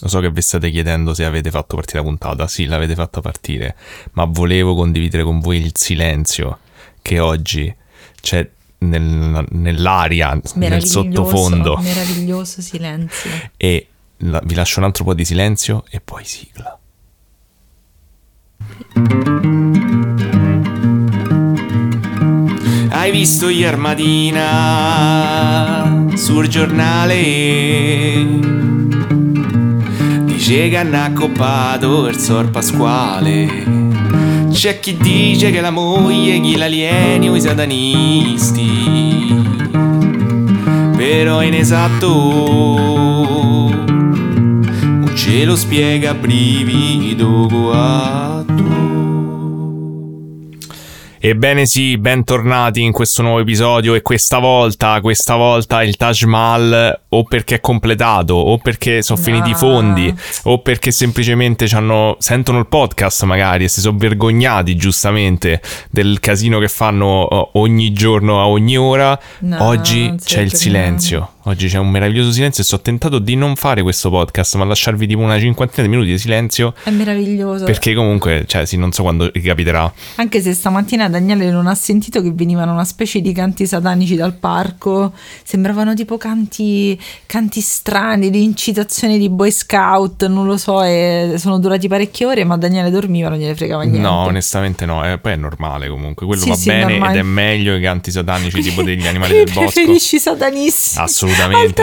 Lo so che vi state chiedendo se avete fatto partire la puntata. Sì, l'avete fatta partire. Ma volevo condividere con voi il silenzio che oggi c'è nel- nell'aria, nel sottofondo. Meraviglioso silenzio. E la- vi lascio un altro po' di silenzio e poi sigla. Hai visto ieri mattina sul giornale? Dice che hanno accoppato il sor Pasquale. C'è chi dice che la moglie chi l'alieni o i satanisti. Però è inesatto. Non ce lo spiega brivido coatto. Ebbene sì, bentornati in questo nuovo episodio e questa volta, questa volta il Taj Mahal o perché è completato o perché sono No. finiti i fondi o perché semplicemente sentono il podcast magari e si sono vergognati giustamente del casino che fanno oh, ogni giorno a ogni ora. No, Oggi c'è il silenzio. Oggi c'è un meraviglioso silenzio e sto tentato di non fare questo podcast ma lasciarvi tipo una cinquantina di minuti di silenzio È meraviglioso. perché comunque, cioè, sì, non so quando ricapiterà. Anche se stamattina Daniele non ha sentito che venivano una specie di canti satanici dal parco, sembravano tipo canti, canti strani di incitazione di Boy Scout, non lo so, e sono durati parecchie ore, ma Daniele dormiva, non gliene fregava niente. No, onestamente no, eh, poi è normale comunque. Quello Sì, va sì, bene normale. ed è meglio i canti satanici tipo degli animali del bosco. Preferisci i satanisti? al Assolutamente.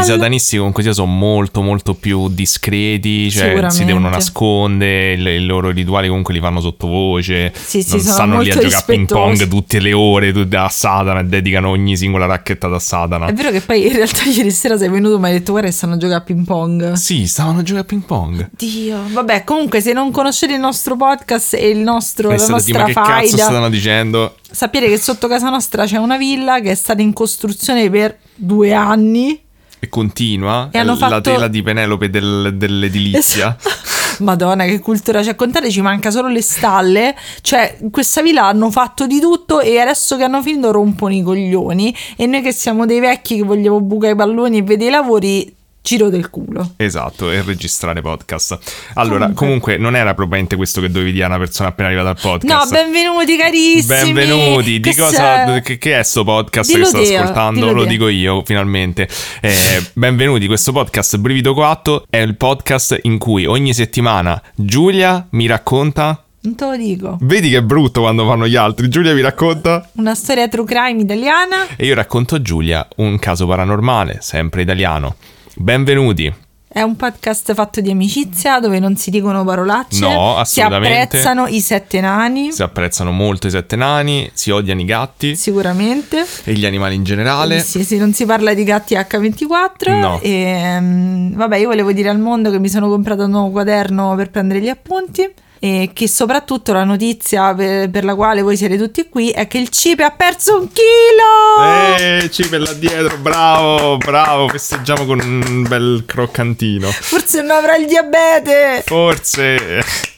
I satanisti comunque sia sono molto molto più discreti, cioè si devono nascondere, i loro rituali comunque li fanno sottovoce, Sì, sì, non stanno lì a giocare a ping pong tutte le ore tu- a Satana e dedicano ogni singola racchetta da Satana. È vero che poi in realtà ieri sera sei venuto e mi hai detto guarda stanno a giocare a ping pong. Sì, stavano a giocare a ping pong. Dio, vabbè, comunque se non conoscete il nostro podcast e il nostro, E la nostra ma che cazzo faida, stanno dicendo? sappiate che sotto casa nostra c'è una villa che è stata in costruzione per due anni. E continua E hanno la fatto- tela di Penelope del- dell'edilizia. Madonna, che cultura c'è. Contate, ci manca solo le stalle. Cioè, in questa villa hanno fatto di tutto e adesso che hanno finito rompono i coglioni. E noi che siamo dei vecchi che vogliamo bucare i palloni e vedere i lavori, giro del culo. Esatto, e registrare podcast. Allora, Comunque. comunque, non era probabilmente questo che dovevi dire a una persona appena arrivata al No, podcast. benvenuti carissimi. Benvenuti, di Questo cosa, che, che è sto podcast Dillo che sto ascoltando? Lo dico io, finalmente. Eh, benvenuti, questo podcast Brivido 4 è il podcast in cui ogni settimana Giulia mi racconta... Non te lo dico. Vedi che è brutto quando fanno gli altri. Giulia mi racconta... Una storia true crime italiana. E io racconto a Giulia un caso paranormale, sempre italiano. Benvenuti. È un podcast fatto di amicizia dove non si dicono parolacce. No, Si assolutamente. apprezzano i sette nani. Si apprezzano molto i sette nani, si odiano i gatti Sicuramente. e gli animali in generale. Sì, sì, non si parla di gatti H24. No. E, ehm, vabbè, io volevo dire al mondo che mi sono comprato un nuovo quaderno per prendere gli appunti. E che soprattutto la notizia per, per la quale voi siete tutti qui è che il cipe ha perso un chilo! Eh, cipe là dietro, bravo, bravo, festeggiamo con un bel croccantino. Forse non avrà il diabete! Forse...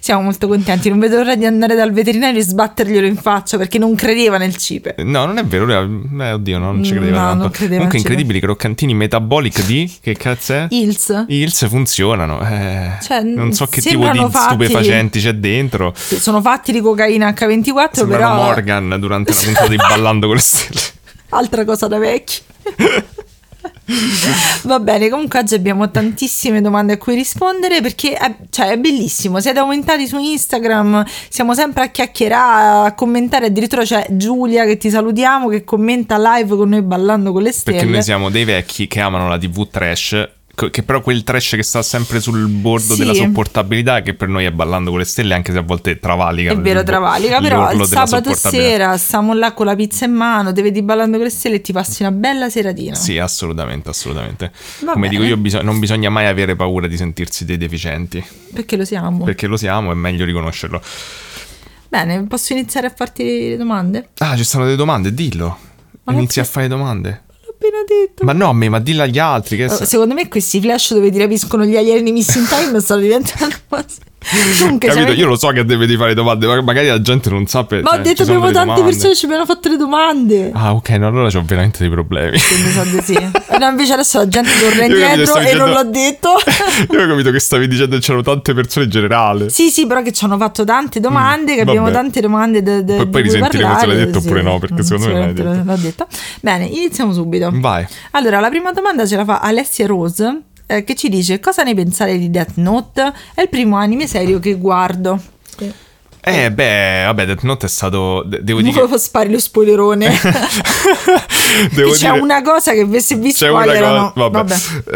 Siamo molto contenti, non vedo l'ora di andare dal veterinario e sbatterglielo in faccia perché non credeva nel cipe. No, non è vero, eh, oddio, non ci Mm, credeva no, tanto. non credeva, Comunque incredibili, croccantini metabolic di... Che cazzo è? Ils? Ils funzionano. eh. Cioè, non so che tipo sembrano di fatti- stupefacenti c'è dentro. Sono fatti di cocaina H24, Sembrava però Morgan durante la puntata di Ballando con le stelle. altra cosa da vecchi. Va bene, comunque oggi abbiamo tantissime domande a cui rispondere perché è, cioè, è bellissimo. Siete aumentati su Instagram, siamo sempre a chiacchierare, a commentare. Addirittura c'è Giulia che ti salutiamo che commenta live con noi ballando con le stelle. Perché noi siamo dei vecchi che amano la TV trash. Che però quel trash che sta sempre sul bordo Sì. della sopportabilità, che per noi è ballando con le stelle, anche se a volte travalica. È vero, travalica, però il sabato sera stiamo là con la pizza in mano, te vedi ballando con le stelle e ti passi una bella seratina. Sì, assolutamente, assolutamente. Va Come bene. dico io, biso- non bisogna mai avere paura di sentirsi dei deficienti, Perché lo siamo. perché lo siamo, è meglio riconoscerlo. Bene, posso iniziare a farti le domande? Ah, ci stanno delle domande, dillo. Ma Inizi a fare domande. Appena detto. Ma no, a me, ma dillo agli altri. Che Secondo me questi flash dove ti rapiscono gli alieni messi in time stanno diventando quasi- Comunque, Capito? Io lo so che devi fare domande, ma magari la gente non sa. per- Ma cioè, ho detto sono abbiamo tante domande. persone che ci abbiano fatto le domande. Ah, ok, no, allora ho veramente dei problemi. Quindi so di sì. No, invece adesso la gente torna indietro e non dicendo- l'ho detto. Io ho capito che stavi dicendo che c'erano tante persone in generale. Sì, sì, però che ci hanno fatto tante domande, che abbiamo Mm, tante domande da, da, Poi- poi risentiremo se l'hai detto oppure sì. no, perché Mm, secondo me non l'hai sicuramente l'ho detto. Bene, iniziamo subito. Vai. Allora, la prima domanda ce la fa Alessia Rose, eh, che ci dice cosa ne pensate di Death Note? È il primo anime serio che guardo. Eh, beh, vabbè, Death Note è stato. de- devo Non dire. volevo spari lo spoilerone. devo C'è dire- una cosa che se vi C'è una spoilerano... cosa, vabbè.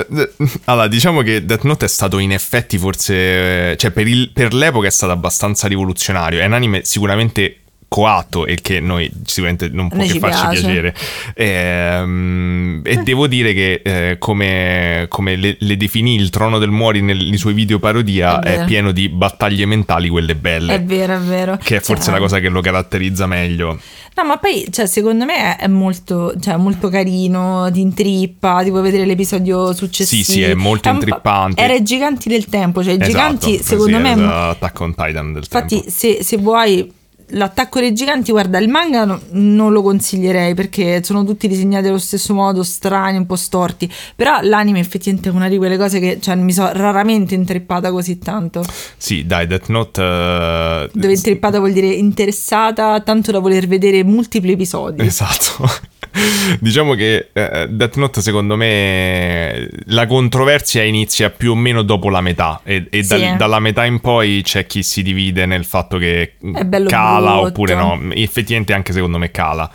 vabbè. Eh, Allora, diciamo che Death Note è stato in effetti forse, eh, cioè per, il- per l'epoca è stato abbastanza rivoluzionario. È un anime sicuramente coatto e che noi sicuramente non può che ci farci piace. piacere. Ehm, e devo dire che eh, come, come le, le definì il Trono del Mori nei, nei suoi video parodia È è, pieno di battaglie mentali, quelle belle. È vero, è vero. Che è forse Cioè, la cosa che lo caratterizza meglio. No, ma poi, cioè, secondo me è molto, cioè, molto carino, ti intrippa, ti puoi vedere l'episodio successivo. Sì, sì, è molto po'- intrippante. Era i giganti del tempo, cioè i giganti, Esatto, secondo sì, me... Attack on Titan del Infatti, tempo. se, se vuoi l'attacco dei giganti, guarda, il manga no- non lo consiglierei perché sono tutti disegnati allo stesso modo, strani, un po' storti. Però l'anime effettivamente è una di quelle cose che cioè, mi sono raramente intrippata così tanto. Sì, dai, Death Note... eh, Dove intrippata vuol dire interessata, tanto da voler vedere multipli episodi. Esatto. diciamo che eh, Death Note secondo me la controversia inizia più o meno dopo la metà e, e Sì. dalla metà in poi c'è chi si divide nel fatto che È cala brutto. oppure no. Effettivamente anche secondo me cala.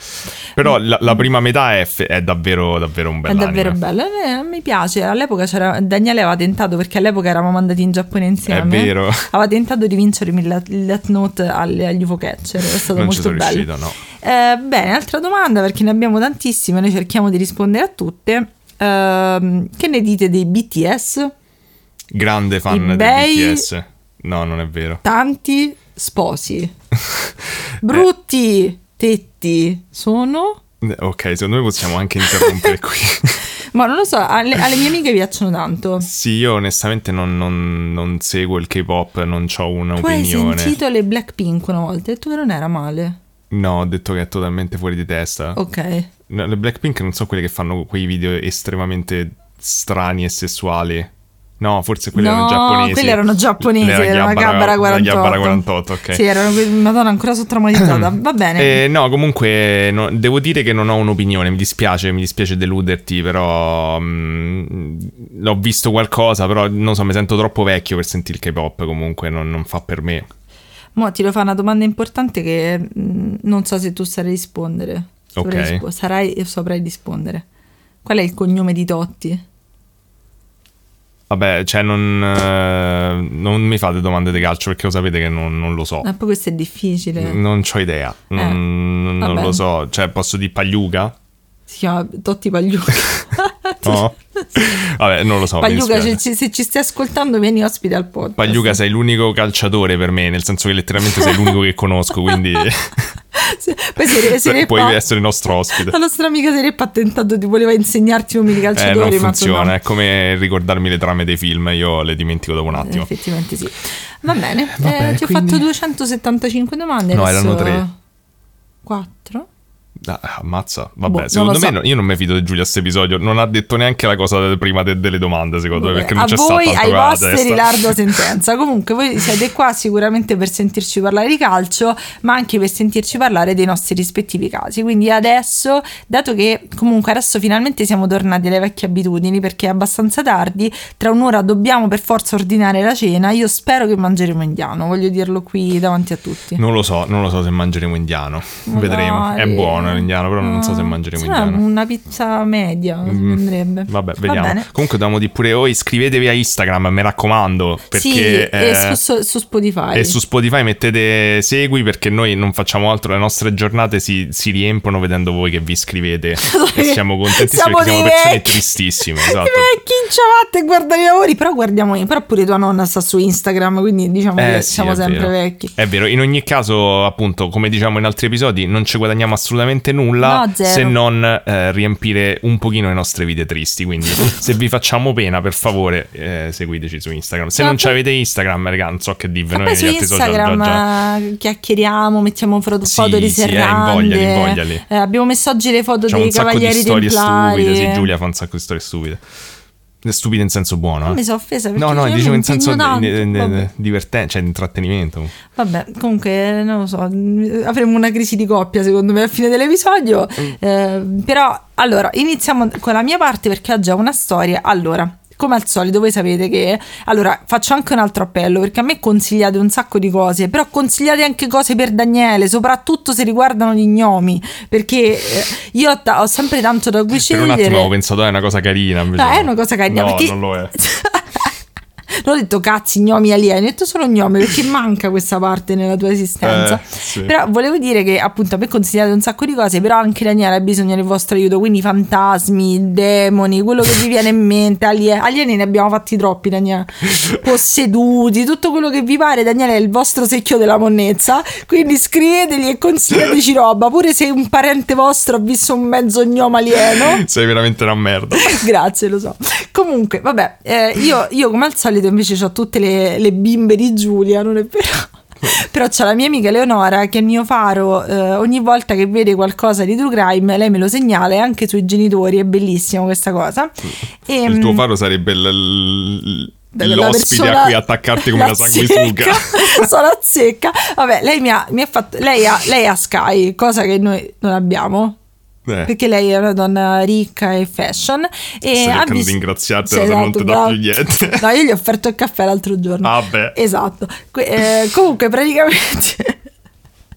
Però la, la prima metà è, è davvero, davvero un È bel davvero bello, Eh, me piace. All'epoca c'era Daniele aveva tentato perché all'epoca eravamo andati in Giappone insieme. È vero. Aveva tentato di vincere il Death Note agli UFO Catcher. È stato Non ci molto sono bello. riuscito, no. Eh, bene, altra domanda perché ne abbiamo tantissime, noi cerchiamo di rispondere a tutte. Ehm, che ne dite dei BTS? Grande fan I di bei- BTS. No, non è vero. Tanti sposi. Brutti tetti sono? Eh, Ok, secondo me possiamo anche interrompere qui. Ma non lo so, alle, alle mie amiche piacciono tanto. Sì, io onestamente non, non- non seguo il K-pop, non ho Tu hai un'opinione. sentito le Blackpink una volta e che non era male. No, ho detto che è totalmente fuori di testa. Ok. No, le Blackpink non sono quelle che fanno quei video estremamente strani e sessuali. No, forse quelle no, erano giapponesi. quelle erano giapponesi, era una Gabbara- Gabbara la 48. Gabbara 48, ok. Sì, erano Madonna, ancora sono traumatizzata. Va bene. Eh, no, comunque no, devo dire che non ho un'opinione, mi dispiace, mi dispiace deluderti, però mm, ho visto qualcosa, però non so, mi sento troppo vecchio per sentire il K-pop, comunque non, non fa per me. Mo ti lo fa una domanda importante che mh, non so se tu sai rispondere. Saprai Ok. rispo- sarai e saprai rispondere. Qual è il cognome di Totti? Vabbè, cioè non, eh, non mi fate domande di calcio perché lo sapete che non, non lo so. Ah, poi questo è difficile. Non ho idea, non, non vabbè. lo so. Cioè, posso dire Pagliuca? Chiama Totti Pagliuca. No? Vabbè, non lo so. Pagliuca, se, se ci stai ascoltando, vieni ospite al podcast. Pagliuca sei l'unico calciatore per me, nel senso che letteralmente sei l'unico che conosco, quindi Sì, Poi Sere- Sereppa- puoi essere il nostro ospite. La nostra amica Sereppa ha tentato di voleva insegnarti i nomi di Eh, calciatori, non ma funziona, insomma, è come ricordarmi le trame dei film, io le dimentico dopo un eh, attimo. effettivamente sì. Va bene, Va eh, ti ho quindi- fatto 275 domande. No, adesso- erano tre. 4? Ah, ammazza, vabbè, Boh, secondo me so. no- io non mi fido di Giulia a questo episodio, non ha detto neanche la cosa prima de- delle domande, secondo me, perché non a c'è voi, stato ai altro con la vostri lardo sentenza. Comunque, voi siete qua sicuramente per sentirci parlare di calcio, ma anche per sentirci parlare dei nostri rispettivi casi. Quindi adesso, dato che comunque adesso finalmente siamo tornati alle vecchie abitudini, perché è abbastanza tardi, tra un'ora dobbiamo per forza ordinare la cena. Io spero che mangeremo indiano, voglio dirlo qui davanti a tutti. Non lo so, non lo so se mangeremo indiano. Ma Vedremo. È dai. Buono l'indiano, però non so se Ah, mangeremo indiano. Una pizza media Mm, andrebbe. Vabbè, Va vediamo. bene. Comunque dobbiamo dire pure voi, iscrivetevi a Instagram, mi raccomando, perché sì, e eh, su, su- su Spotify. e su Spotify mettete segui perché noi non facciamo altro, le nostre giornate si, si riempiono vedendo voi che vi iscrivete e siamo contentissimi Siamo perché siamo persone vecchi. tristissime, I esatto. vecchi in ciabatte e guardano i lavori, però guardiamo, però pure tua nonna sta su Instagram, quindi diciamo Eh, che sì, siamo sempre vero. vecchi. È vero, in ogni caso, appunto, come diciamo in altri episodi, non ci guadagniamo assolutamente assolutamente nulla No, se non eh, riempire un pochino le nostre vite tristi. Quindi, se vi facciamo pena, per favore, eh, seguiteci su Instagram. Se Ma non poi- avete Instagram, raga, non so che dirvi. Noi su social già, Instagram già. eh, chiacchieriamo, mettiamo foto, Sì, foto di sì, eh, serrande. invogliali, invogliali. Eh, abbiamo messo oggi le foto Facciamo dei un sacco di cavalieri storie templari. stupide. Sì, Giulia fa un sacco di storie stupide. Stupide in senso buono. Eh. mi sono offesa perché No, no, dicevo in senso divertente, cioè di intrattenimento. Vabbè, comunque non lo so, avremo una crisi di coppia secondo me a fine dell'episodio. Mm. Eh, però, allora, iniziamo con la mia parte perché ho una storia. Allora, come al solito, voi sapete che... Allora, faccio anche un altro appello perché a me consigliate un sacco di cose, però consigliate anche cose per Daniele, soprattutto se riguardano gli gnomi, perché eh, io ho, ta- ho sempre tanto da cui Per un scegliere. attimo avevo pensato è una cosa carina. Invece No, è una cosa carina. No, perché... non lo è. non ho detto cazzi, gnomi alieni, ho detto solo gnomi perché manca questa parte nella tua esistenza. Eh, sì. Però volevo dire che appunto a me consigliate un sacco di cose, però anche Daniele ha bisogno del vostro aiuto, quindi fantasmi, demoni, quello che vi viene in mente, alie- alieni ne abbiamo fatti troppi Daniele, posseduti, tutto quello che vi pare, Daniele è il vostro secchio della monnezza, quindi scriveteli e consigliateci roba, pure se un parente vostro ha visto un mezzo gnome alieno. Sei veramente una merda. Grazie, lo so. Comunque, vabbè, eh, io, io come al solito invece ho tutte le, le bimbe di Giulia, non è vero? Però c'è la mia amica Eleonora che è il mio faro, eh, ogni volta che vede qualcosa di true crime lei me lo segnala e anche sui genitori, è bellissimo questa cosa. E, Il tuo mm, faro sarebbe quella l'ospite a cui attaccarti come la, sanguisuga. zecca, Sono a zecca. Vabbè, lei mi ha, mi ha fatto. Lei ha, lei ha Sky, cosa che noi non abbiamo. Eh, Perché lei è una donna ricca e fashion. E cercando vis- di ringraziarti, ma se non esatto, ti dà più niente. No, io gli ho offerto il caffè l'altro giorno. Vabbè. Esatto. Que- eh, comunque, praticamente.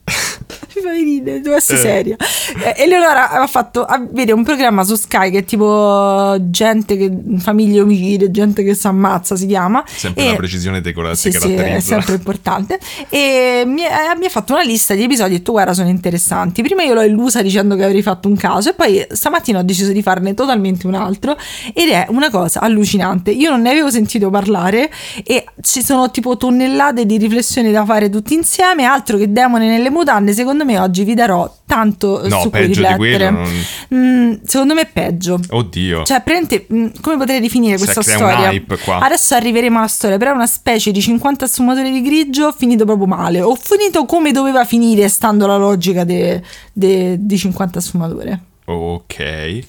Fai ridere, devo essere Eh. seria. Eh, Eleonora ha fatto ah, vede un programma su Sky che è tipo gente che famiglie omicide, gente che si ammazza, si chiama. Sempre E- la precisione decora- sì, ti sì, è sempre importante. E mi, eh, mi ha fatto una lista di episodi e ho detto guarda sono interessanti. Prima io l'ho illusa dicendo che avrei fatto un caso e poi stamattina ho deciso di farne totalmente un altro ed è una cosa allucinante. Io non ne avevo sentito parlare e ci sono tipo tonnellate di riflessioni da fare tutti insieme, altro che demone nelle mutande. Secondo me oggi vi darò tanto eh, No, su cui riflettere. non- Mm, secondo me è peggio. Oddio. Cioè, praticamente, mh, come potrei definire questa un storia? Adesso arriveremo alla storia, però è una specie di 50 sfumature di grigio finito proprio male. O finito come doveva finire, stando alla logica di 50 sfumature. Ok.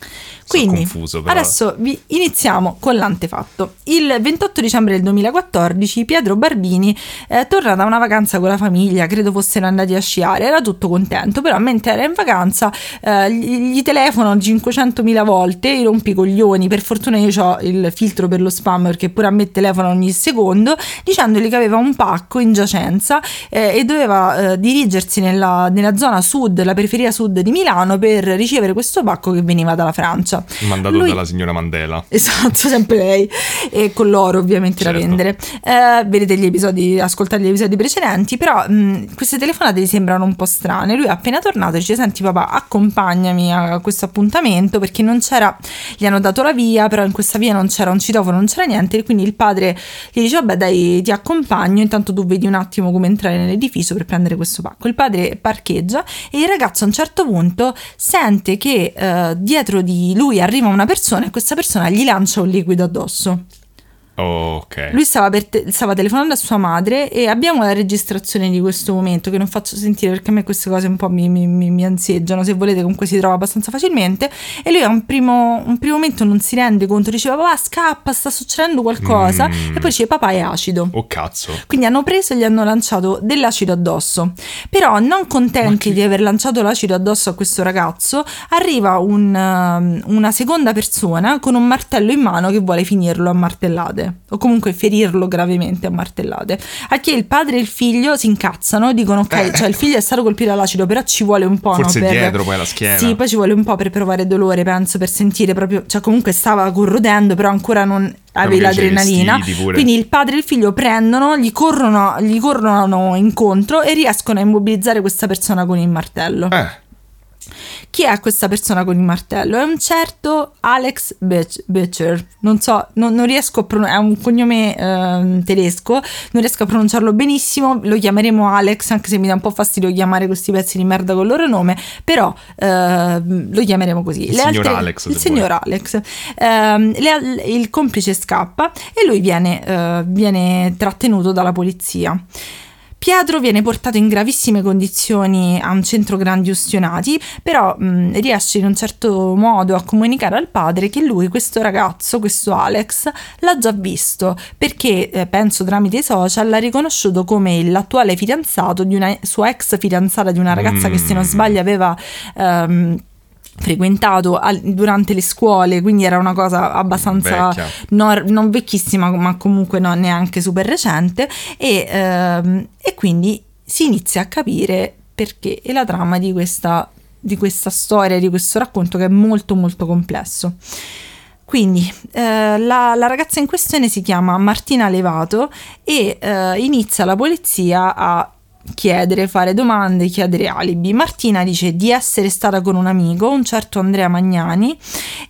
Quindi, confuso adesso vi iniziamo con l'antefatto. Il 28 dicembre del 2014 Pietro Barbini eh, torna da una vacanza con la famiglia, credo fossero andati a sciare, era tutto contento, però mentre era in vacanza eh, gli, telefonano 500.000 volte, i rompicoglioni, per fortuna io ho il filtro per lo spam perché pure a me telefonano ogni secondo, dicendogli che aveva un pacco in giacenza eh, e doveva eh, dirigersi nella, nella zona sud, la periferia sud di Milano per ricevere questo pacco che veniva dalla Francia. Mandato Lui- dalla signora Mandela. Esatto, sempre lei. E con l'oro ovviamente da Certo. vendere. Eh, vedete gli episodi, ascoltate gli episodi precedenti, però mh, queste telefonate gli sembrano un po' strane. Lui è appena tornato e dice, senti papà, accompagnami a questo appuntamento perché non c'era, gli hanno dato la via, però in questa via non c'era un citofono, non c'era niente. E quindi il padre gli dice, vabbè dai, ti accompagno, intanto tu vedi un attimo come entrare nell'edificio per prendere questo pacco. Il padre parcheggia e il ragazzo a un certo punto sente che eh, dietro di lui arriva una persona e questa persona gli lancia un liquido addosso. Ok. Lui stava, te- stava telefonando a sua madre e abbiamo la registrazione di questo momento che non faccio sentire perché a me queste cose un po' mi, mi, mi, anseggiano, se volete comunque si trova abbastanza facilmente e lui a un primo, un primo momento non si rende conto, diceva papà scappa, sta succedendo qualcosa Mm. e poi dice papà è acido. Oh cazzo. Quindi hanno preso e gli hanno lanciato dell'acido addosso. Però, non contenti di aver lanciato l'acido addosso a questo ragazzo, arriva un, um, una seconda persona con un martello in mano che vuole finirlo a martellate. O comunque ferirlo gravemente a martellate. A che il padre e il figlio si incazzano, dicono: Ok, cioè il figlio è stato colpito dall'acido, però ci vuole un po'. Forse no, per... dietro, poi alla schiena. Sì, poi ci vuole un po' per provare dolore, penso, per sentire proprio. Cioè, comunque stava corrodendo, però ancora non avevi i l'adrenalina. Quindi il padre e il figlio prendono, gli corrono, gli corrono incontro e riescono a immobilizzare questa persona con il martello. Eh. Chi è questa persona con il martello? È un certo Alex Butcher. Non so, non, non riesco a pronunciare, è un cognome eh, tedesco, non riesco a pronunciarlo benissimo. Lo chiameremo Alex, anche se mi dà un po' fastidio chiamare questi pezzi di merda con il loro nome, però eh, lo chiameremo così. Il le signor altre, Alex. Il signor vuole. Alex. Ehm, le, il complice scappa e lui viene, eh, viene trattenuto dalla polizia. Pietro viene portato in gravissime condizioni a un centro grandi ustionati, però mh, riesce in un certo modo a comunicare al padre che lui, questo ragazzo, questo Alex, l'ha già visto perché, eh, penso tramite i social, l'ha riconosciuto come l'attuale fidanzato di una sua ex fidanzata, di una ragazza mm. che se non sbaglio aveva... Um, frequentato al, durante le scuole, quindi era una cosa abbastanza no, non vecchissima, ma comunque non neanche super recente e, ehm, e, quindi si inizia a capire perché e la trama di questa, di questa storia, di questo racconto che è molto molto complesso. Quindi eh, la, la, ragazza in questione si chiama Martina Levato e eh, inizia la polizia a chiedere, fare domande, chiedere alibi. Martina dice di essere stata con un amico, un certo Andrea Magnani,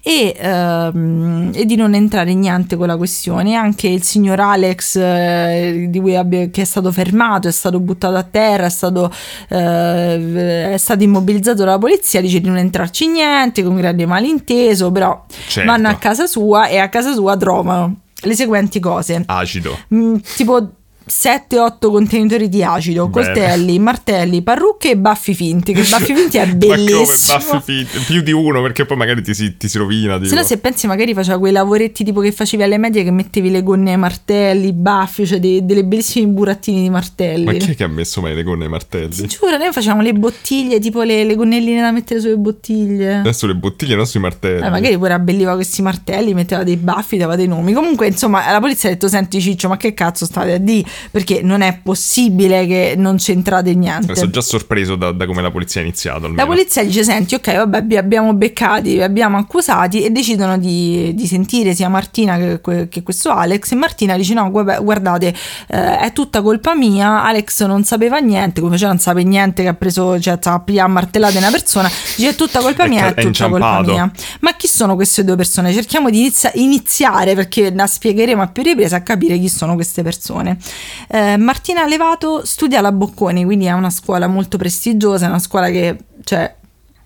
e, ehm, e di non entrare in niente con la questione. Anche il signor Alex, eh, di cui abbia, che è stato fermato, è stato buttato a terra, è stato, eh, è stato immobilizzato dalla polizia, dice di non entrarci in niente, con grande malinteso, però certo. vanno a casa sua e a casa sua trovano le seguenti cose. Acido. Mm, tipo 7-8 contenitori di acido, Bene. coltelli, martelli, parrucche e baffi finti. Che baffi finti è bellissimo. Ma come baffi finti? Più di uno perché poi magari ti si, ti si rovina. Tipo. Se no, se pensi, magari faceva quei lavoretti tipo che facevi alle medie che mettevi le gonne ai martelli, i baffi, cioè dei, delle bellissime burattini di martelli. Ma chi è che ha messo mai le gonne ai martelli? Si giuro, noi facevamo le bottiglie, tipo le, le gonnelline da mettere sulle bottiglie. Adesso le bottiglie, non sui martelli. Eh, magari pure abbelliva questi martelli, metteva dei baffi, dava dei nomi. Comunque, insomma, la polizia ha detto: Senti, Ciccio, ma che cazzo state a dire? Perché non è possibile che non c'entrate niente. Sono già sorpreso da, da, come la polizia ha iniziato. Almeno. La polizia dice: Senti, ok, vabbè, vi abbiamo beccati, vi abbiamo accusati e decidono di, di sentire sia Martina che, che, questo Alex. E Martina dice: No, guardate, eh, è tutta colpa mia. Alex non sapeva niente, come faceva, non sapeva niente che ha preso, cioè, ha pigliato martellate una persona. Dice: È tutta colpa mia, è, è tutta colpa mia. Ma chi sono queste due persone? Cerchiamo di inizia- iniziare perché la spiegheremo a più riprese a capire chi sono queste persone. Eh, Martina Levato studia alla Bocconi, quindi è una scuola molto prestigiosa, è una scuola che cioè,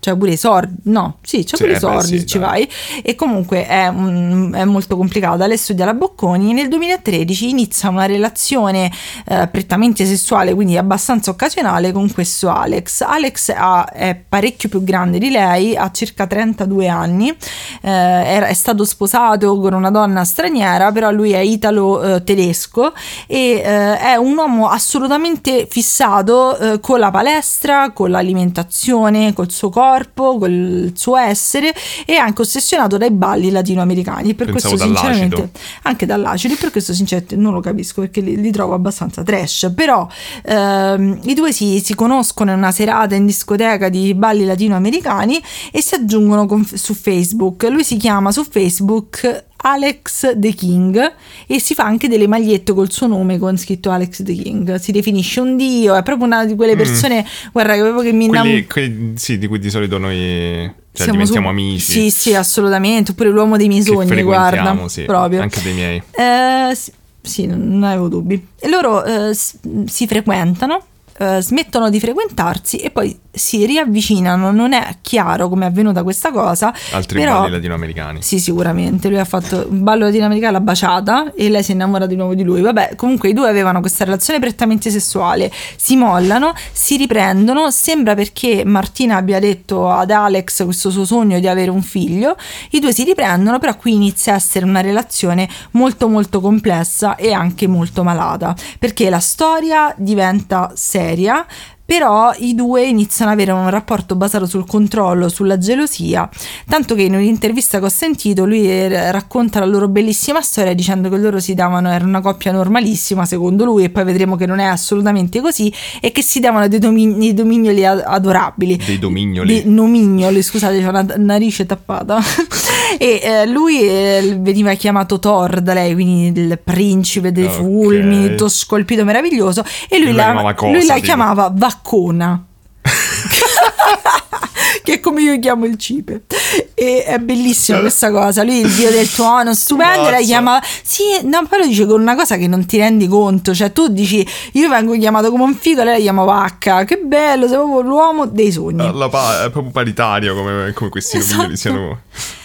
c'è pure i sordi, no, sì, c'è sì, pure i sordi, sì, ci dai. vai, e comunque è, un, è, molto complicata. Lei studia la Bocconi nel 2013 inizia una relazione eh, prettamente sessuale, quindi abbastanza occasionale, con questo Alex. Alex ha, è parecchio più grande di lei, ha circa 32 anni, eh, è, è, stato sposato con una donna straniera, però lui è italo-tedesco e eh, è un uomo assolutamente fissato eh, con la palestra, con l'alimentazione, col suo corpo corpo, col suo essere e anche ossessionato dai balli latinoamericani. Per Pensavo questo, sinceramente, anche dall'acido, e per questo, sinceramente, non lo capisco perché li, li trovo abbastanza trash. Però ehm, i due si, si, conoscono in una serata in discoteca di balli latinoamericani e si aggiungono con, su Facebook. Lui si chiama su Facebook Alex the King e si fa anche delle magliette col suo nome con scritto Alex the King. Si definisce un dio, è proprio una di quelle mm. persone, mm. guarda, che mi innamoro. Sì, di cui di solito noi cioè, diventiamo su... amici. Sì, sì, assolutamente. Oppure l'uomo dei miei sogni, guarda. Sì, proprio. Anche dei miei. Eh, sì, sì, non avevo dubbi. E loro eh, si frequentano. Uh, smettono di frequentarsi e poi si riavvicinano, non è chiaro come è avvenuta questa cosa. Altri però, balli latinoamericani. Sì, sicuramente. Lui ha fatto un ballo latinoamericano, l'ha baciata e lei si innamora di nuovo di lui. Vabbè, comunque i due avevano questa relazione prettamente sessuale, si mollano, si riprendono. Sembra perché Martina abbia detto ad Alex questo suo sogno di avere un figlio. I due si riprendono, però qui inizia a essere una relazione molto molto complessa e anche molto malata, perché la storia diventa seria materia però i due iniziano ad avere un rapporto basato sul controllo, sulla gelosia, tanto che in un'intervista che ho sentito lui eh, racconta la loro bellissima storia dicendo che loro si davano, era una coppia normalissima secondo lui e poi vedremo che non è assolutamente così e che si davano dei, domin- dei dominioli adorabili. Dei dominioli? Dei nomignoli, scusate, c'è una narice tappata. e eh, lui eh, veniva chiamato Thor da lei, quindi il principe dei okay. fulmini, tutto scolpito meraviglioso e lui, la, cosa, lui la chiamava Vaccona. che è come io chiamo il cipe. E è bellissima questa cosa. Lui il dio del tuono, stupendo, la chiama... Sì, no, poi lo dice con una cosa che non ti rendi conto. Cioè tu dici, io vengo chiamato come un figo, lei la chiama vacca. Che bello, sei proprio l'uomo dei sogni. La pa- è proprio paritario come, come questi esatto. siano...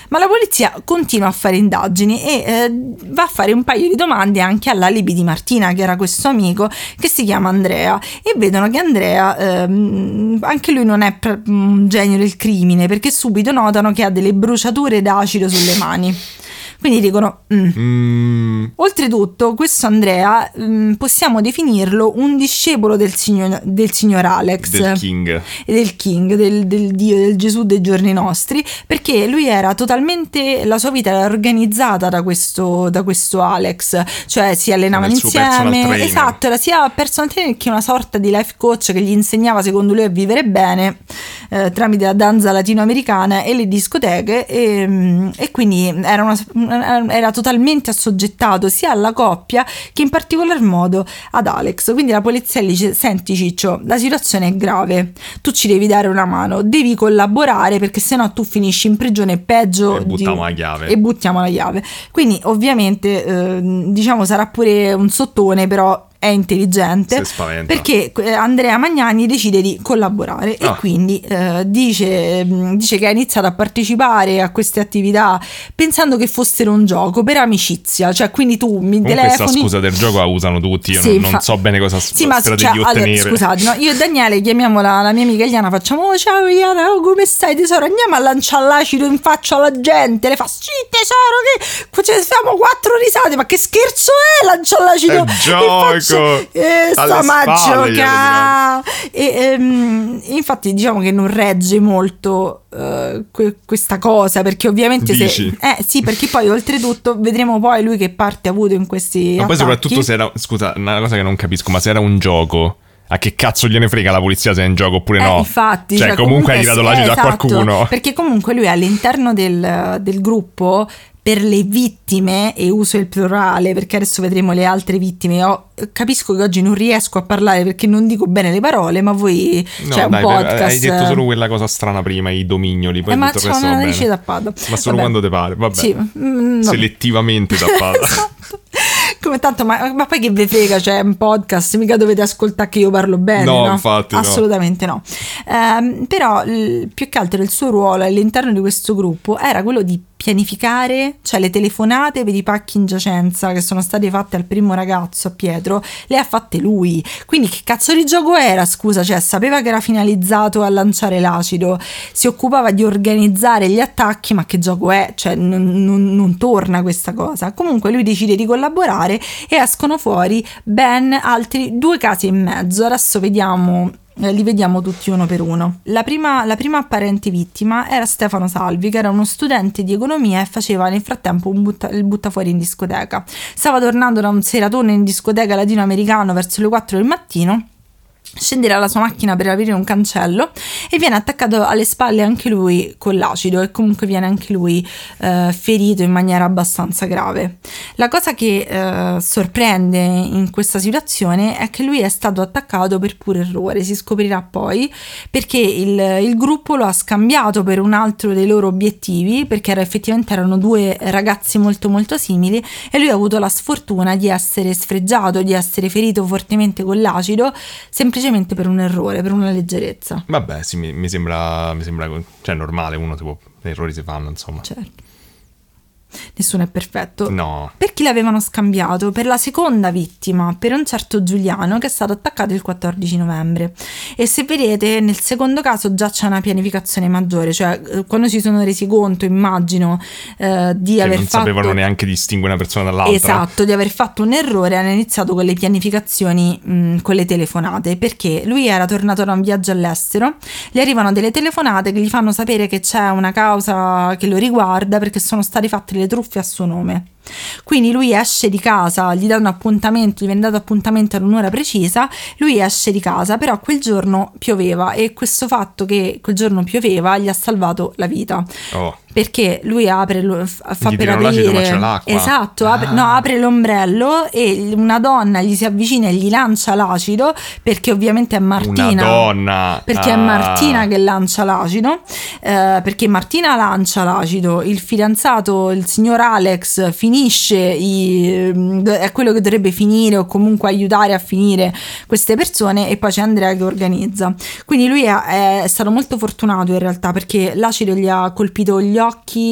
Ma la polizia continua a fare indagini e eh, va a fare un paio di domande anche all'alibi di Martina, che era questo amico che si chiama Andrea. E vedono che Andrea, ehm, anche lui non è un genio del crimine, perché subito notano che ha delle bruciature d'acido sulle mani. Quindi dicono... Mm. Mm. Oltretutto, questo Andrea mm, possiamo definirlo un discepolo del signor, del signor Alex. Del King. E del King, del, del Dio, del Gesù dei giorni nostri, perché lui era totalmente... La sua vita era organizzata da questo, da questo Alex, cioè si allenavano insieme. Esatto, era sia personal trainer che una sorta di life coach che gli insegnava secondo lui a vivere bene eh, tramite la danza latinoamericana e le discoteche e, mm, e quindi era una, era totalmente assoggettato sia alla coppia che in particolar modo ad Alex. Quindi la polizia gli dice: Senti, Ciccio, la situazione è grave, tu ci devi dare una mano, devi collaborare perché sennò tu finisci in prigione peggio. E buttiamo di... la chiave. E buttiamo la chiave. Quindi, ovviamente, eh, diciamo sarà pure un sottone, però è intelligente perché eh, Andrea Magnani decide di collaborare ah. e quindi eh, dice, mm, dice, che ha iniziato a partecipare a queste attività pensando che fossero un gioco per amicizia. Cioè quindi tu mi Comunque telefoni questa scusa del gioco la usano tutti io sì, non, non, so bene cosa sì, ma, cioè, allora, scusate no? io e Daniele chiamiamo la, la, mia amica Eliana facciamo oh, ciao Eliana oh, come stai tesoro? Andiamo a lanciare l'acido in faccia alla gente. Le fa sì tesoro che cioè, siamo quattro risate ma che scherzo è lanciare l'acido è gioco e sta maggioca e um, infatti diciamo che non regge molto uh, que- questa cosa perché ovviamente Dici. se eh sì perché poi oltretutto vedremo poi lui che parte ha avuto in questi ma attacchi. poi soprattutto se era scusa una cosa che non capisco ma se era un gioco a che cazzo gliene frega la polizia se è in gioco oppure eh, no? Infatti, cioè, cioè comunque, hai tirato l'acido esatto, a qualcuno. Perché comunque lui all'interno del, del gruppo per le vittime, e uso il plurale perché adesso vedremo le altre vittime, Io capisco che oggi non riesco a parlare perché non dico bene le parole, ma voi... No, cioè dai, un podcast... Hai detto solo quella cosa strana prima, i dominioli, poi eh, ma tutto il resto una narice tappata. Ma solo vabbè. quando te pare, vabbè. Sì, mm, Selettivamente tappata. esatto. Come tanto, ma, ma, poi che ve frega, c'è cioè, un podcast, mica dovete ascoltare che io parlo bene, no? no? infatti Assolutamente no. no. Um, però l- più che altro il suo ruolo all'interno di questo gruppo era quello di pianificare, cioè le telefonate per i pacchi in giacenza che sono state fatte al primo ragazzo, a Pietro, le ha fatte lui. Quindi che cazzo di gioco era, scusa? Cioè sapeva che era finalizzato a lanciare l'acido, si occupava di organizzare gli attacchi, ma che gioco è? Cioè non, non, non torna questa cosa. Comunque lui decide di collaborare e escono fuori ben altri due casi e mezzo. Adesso vediamo li vediamo tutti uno per uno. La prima, la prima, apparente vittima era Stefano Salvi, che era uno studente di economia e faceva nel frattempo butta, il buttafuori in discoteca. Stava tornando da un seratone in discoteca latinoamericano verso le 4 del mattino scende dalla sua macchina per aprire un cancello e viene attaccato alle spalle anche lui con l'acido e comunque viene anche lui eh, ferito in maniera abbastanza grave. La cosa che eh, sorprende in questa situazione è che lui è stato attaccato per puro errore, si scoprirà poi perché il, il gruppo lo ha scambiato per un altro dei loro obiettivi perché era, effettivamente erano due ragazzi molto molto simili e lui ha avuto la sfortuna di essere sfregiato, di essere ferito fortemente con l'acido semplicemente semplicemente per un errore, per una leggerezza. Vabbè, sì, mi, mi sembra, mi sembra cioè, normale, uno tipo, errori si fanno, insomma. Certo nessuno è perfetto. No. Per chi l'avevano scambiato? Per la seconda vittima, per un certo Giuliano che è stato attaccato il 14 novembre. E se vedete, nel secondo caso già c'è una pianificazione maggiore, cioè eh, quando si sono resi conto, immagino, eh, di che aver non fatto... sapevano neanche distinguere una persona dall'altra. Esatto, di aver fatto un errore, hanno iniziato con le pianificazioni, mh, con le telefonate, perché lui era tornato da un viaggio all'estero, gli arrivano delle telefonate che gli fanno sapere che c'è una causa che lo riguarda perché sono state fatte le truffe a suo nome. Quindi lui esce di casa, gli danno appuntamento, gli viene dato appuntamento ad un'ora precisa, lui esce di casa, però quel giorno pioveva e questo fatto che quel giorno pioveva gli ha salvato la vita. Oh. Perché lui apre, lo- fa Gli per aprire ma c'è l'acqua. esatto, apre, Ah. no, apre l'ombrello e una donna gli si avvicina e gli lancia l'acido perché ovviamente è Martina Una donna. perché è Ah. Martina che lancia l'acido, eh, perché Martina lancia l'acido, il fidanzato, il signor Alex, finisce, i- è quello che dovrebbe finire o comunque aiutare a finire queste persone e poi c'è Andrea che organizza. Quindi lui è, è stato molto fortunato in realtà perché l'acido gli ha colpito gli occhi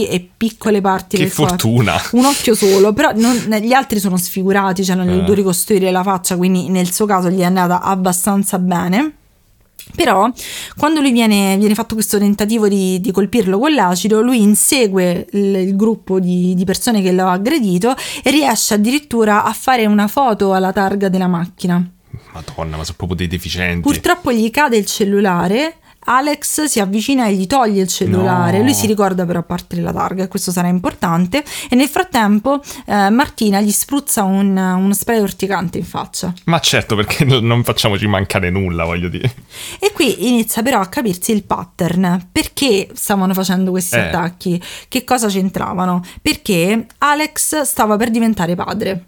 e piccole parti Che del corpo. fortuna. Un occhio solo, però non- gli altri sono sfigurati, cioè non gli Eh. dovuto ricostruire la faccia, quindi nel suo caso gli è andata abbastanza bene. Però quando lui viene, viene fatto questo tentativo di, di colpirlo con l'acido, lui insegue il, il gruppo di, di persone che l'ha aggredito e riesce addirittura a fare una foto alla targa della macchina. Madonna, ma sono proprio dei deficienti. Purtroppo gli cade il cellulare. Alex si avvicina e gli toglie il cellulare, No. lui si ricorda però a parte la targa e questo sarà importante e nel frattempo eh, Martina gli spruzza un, uno spray urticante in faccia Ma certo, perché non facciamoci mancare nulla, voglio dire. e qui inizia però a capirsi il pattern, perché stavano facendo questi Eh. attacchi, che cosa c'entravano, perché Alex stava per diventare padre.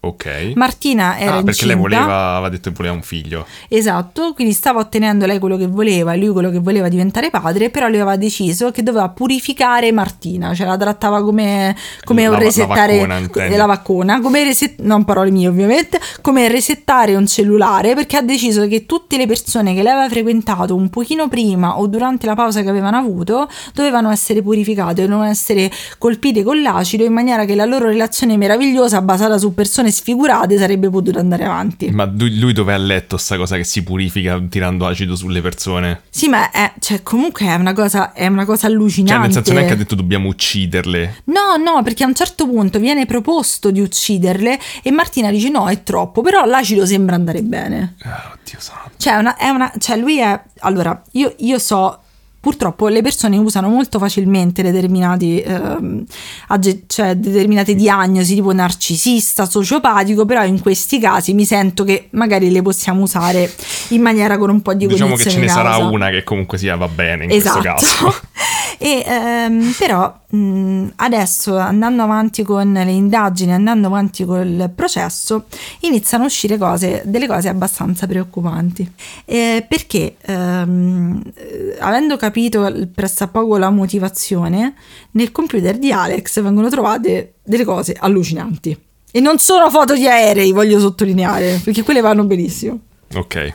Ok. Martina era ah, perché lei incinta. voleva, aveva detto che voleva un figlio. Esatto, quindi stava ottenendo lei quello che voleva e lui quello che voleva diventare padre, però lui aveva deciso che doveva purificare Martina, cioè la trattava come, come La- un la resettare vaccona, la vaccona, come reset- non parole mie ovviamente, come resettare un cellulare perché ha deciso che tutte le persone che lei aveva frequentato un pochino prima o durante la pausa che avevano avuto dovevano essere purificate, dovevano essere colpite con l'acido in maniera che la loro relazione meravigliosa basata su persone sfigurate sarebbe potuta andare avanti. Ma lui, lui dove ha letto sta cosa che si purifica tirando acido sulle persone? Sì, ma è, cioè, comunque è una cosa, è una cosa allucinante. Cioè, nel senso neanche ha detto dobbiamo ucciderle. No, no, perché a un certo punto viene proposto di ucciderle e Martina dice no, è troppo, però l'acido sembra andare bene. Ah, oddio santo. Cioè, è una, è una- cioè lui è... Allora, io, io so... Purtroppo le persone usano molto facilmente determinati, ehm, agge- cioè determinate diagnosi tipo narcisista, sociopatico, però in questi casi mi sento che magari le possiamo usare in maniera con un po' di Diciamo che ce ne sarà una che comunque sia va bene in esatto. questo caso. e ehm, però mh, adesso andando avanti con le indagini, andando avanti col processo, iniziano a uscire cose, delle cose abbastanza preoccupanti. Eh, perché ehm, eh, avendo capito pressappoco la motivazione, nel computer di Alex vengono trovate delle cose allucinanti. E non sono foto di aerei, voglio sottolineare, perché quelle vanno benissimo. Ok. Eh,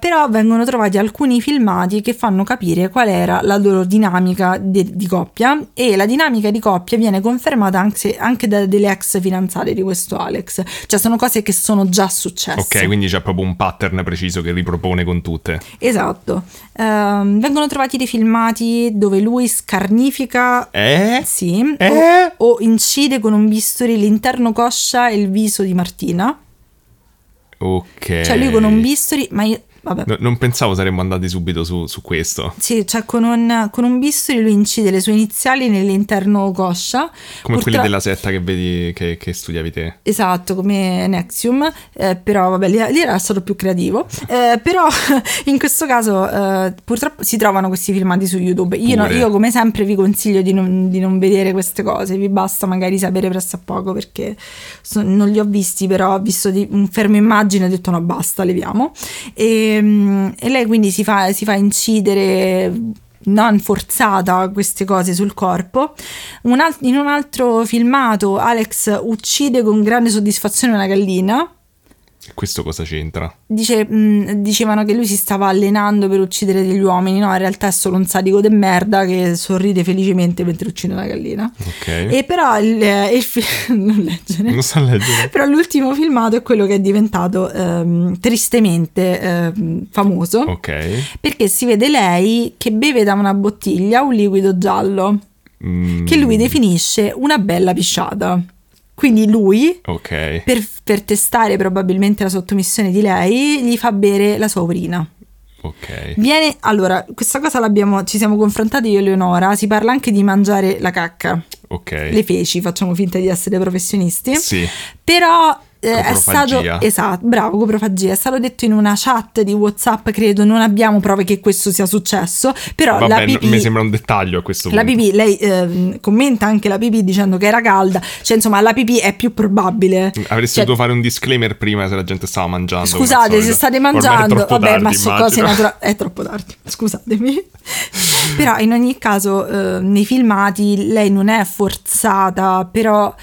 però vengono trovati alcuni filmati che fanno capire qual era la loro dinamica de- di coppia e la dinamica di coppia viene confermata anche, anche da delle ex fidanzate di questo Alex, cioè sono cose che sono già successe. Ok, quindi c'è proprio un pattern preciso che ripropone con tutte. Esatto. Ehm, vengono trovati dei filmati dove lui scarnifica Eh? sì, Eh? o, o incide con un bisturi l'interno coscia e il viso di Martina. Ok. Cioè lui con un bisturi, ma io. No, non pensavo saremmo andati subito su, su questo. Sì, cioè con un, con un bisturi lui incide le sue iniziali nell'interno coscia. Come quelli Purtro- della setta che vedi che, che studiavi te. Esatto, come Nexium, eh, però vabbè, lì, lì era stato più creativo. Eh, però in questo caso eh, purtroppo si trovano questi filmati su YouTube. Io, no- io come sempre vi consiglio di non, di non vedere queste cose, vi basta magari sapere pressappoco perché so- non li ho visti, però ho visto di- un fermo immagine e ho detto no basta, leviamo. E, mm, e lei quindi si fa, si fa incidere non forzata queste cose sul corpo. Un al- in un altro filmato Alex uccide con grande soddisfazione una gallina. Questo cosa c'entra? Dice, mh, dicevano che lui si stava allenando per uccidere degli uomini, no, in realtà è solo un sadico de merda che sorride felicemente mentre uccide una gallina. Ok. E però il, il fi- non leggere. Non so leggere. Però l'ultimo filmato è quello che è diventato ehm, tristemente ehm, famoso Ok. perché si vede lei che beve da una bottiglia un liquido giallo Mm, che lui definisce una bella pisciata. Quindi lui, Ok. per, per testare probabilmente la sottomissione di lei, gli fa bere la sua urina. Ok. Viene, allora, questa cosa l'abbiamo, ci siamo confrontati io e Leonora, si parla anche di mangiare la cacca, Ok. le feci, facciamo finta di essere professionisti. Sì. Però eh, è stato esatto, bravo, coprofagia, è stato detto in una chat di WhatsApp, credo, non abbiamo prove che questo sia successo, però la Vabbè, no- pipì mi sembra un dettaglio a questo la punto. pipì, lei ehm, commenta anche la pipì dicendo che era calda, cioè insomma la pipì è più probabile. Avresti Cioè, dovuto fare un disclaimer prima se la gente stava mangiando. Scusate, se state mangiando, vabbè, ma tardi, su immagino. cose naturali è troppo tardi, scusatemi. però in ogni caso, eh, nei filmati lei non è forzata, però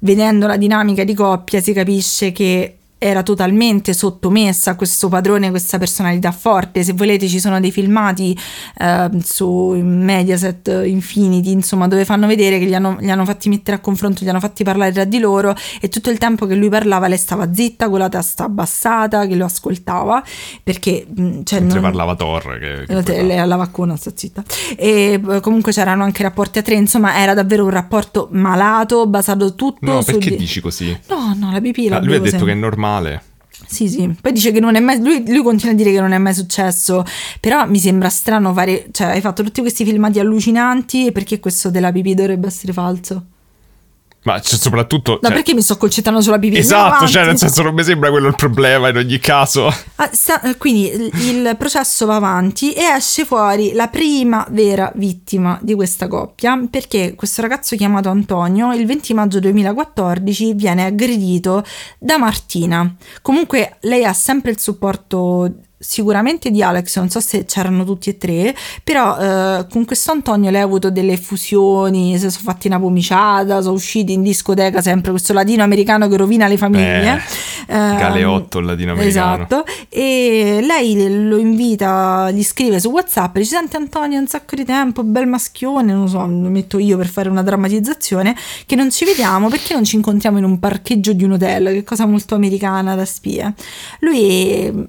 vedendo la dinamica di coppia si capisce che era totalmente sottomessa a questo padrone, questa personalità forte. Se volete, ci sono dei filmati eh, su Mediaset Infinity, insomma, dove fanno vedere che li hanno, li hanno fatti mettere a confronto, li hanno fatti parlare tra di loro e tutto il tempo che lui parlava lei stava zitta con la testa abbassata, che lo ascoltava, perché cioè, Mentre non- parlava Thor. Che, che lei alla vaccuna, sta zitta. E eh, comunque c'erano anche rapporti a tre, insomma, era davvero un rapporto malato, basato tutto No, perché di- dici così? No, no, la pipì Ah, lui ha detto che è sempre. Normale. Sì, sì. Poi dice che non è mai. Lui, lui continua a dire che non è mai successo. Però mi sembra strano fare. Cioè, hai fatto tutti questi filmati allucinanti. E perché questo della pipì dovrebbe essere falso? Ma c'è soprattutto. No, cioè- perché mi sto concentrando sulla? Andiamo Esatto, cioè nel senso non mi sembra quello il problema in ogni caso. Ah, sta- eh, quindi il processo va avanti e esce fuori la prima vera vittima di questa coppia perché questo ragazzo chiamato Antonio il 20 maggio 2014 viene aggredito da Martina. Comunque lei ha sempre il supporto sicuramente di Alex, non so se c'erano tutti e tre, però eh, con questo Antonio lei ha avuto delle fusioni, si sono fatti una pomiciata, sono usciti in discoteca sempre questo latinoamericano che rovina le famiglie. Eh, Ehm, Galeotto, il latinoamericano. Esatto, e lei lo invita, gli scrive su WhatsApp, dice senti Antonio, un sacco di tempo, bel maschione, non so, lo metto io per fare una drammatizzazione, che non ci vediamo perché non ci incontriamo in un parcheggio di un hotel, che cosa molto americana da spie. Lui eh,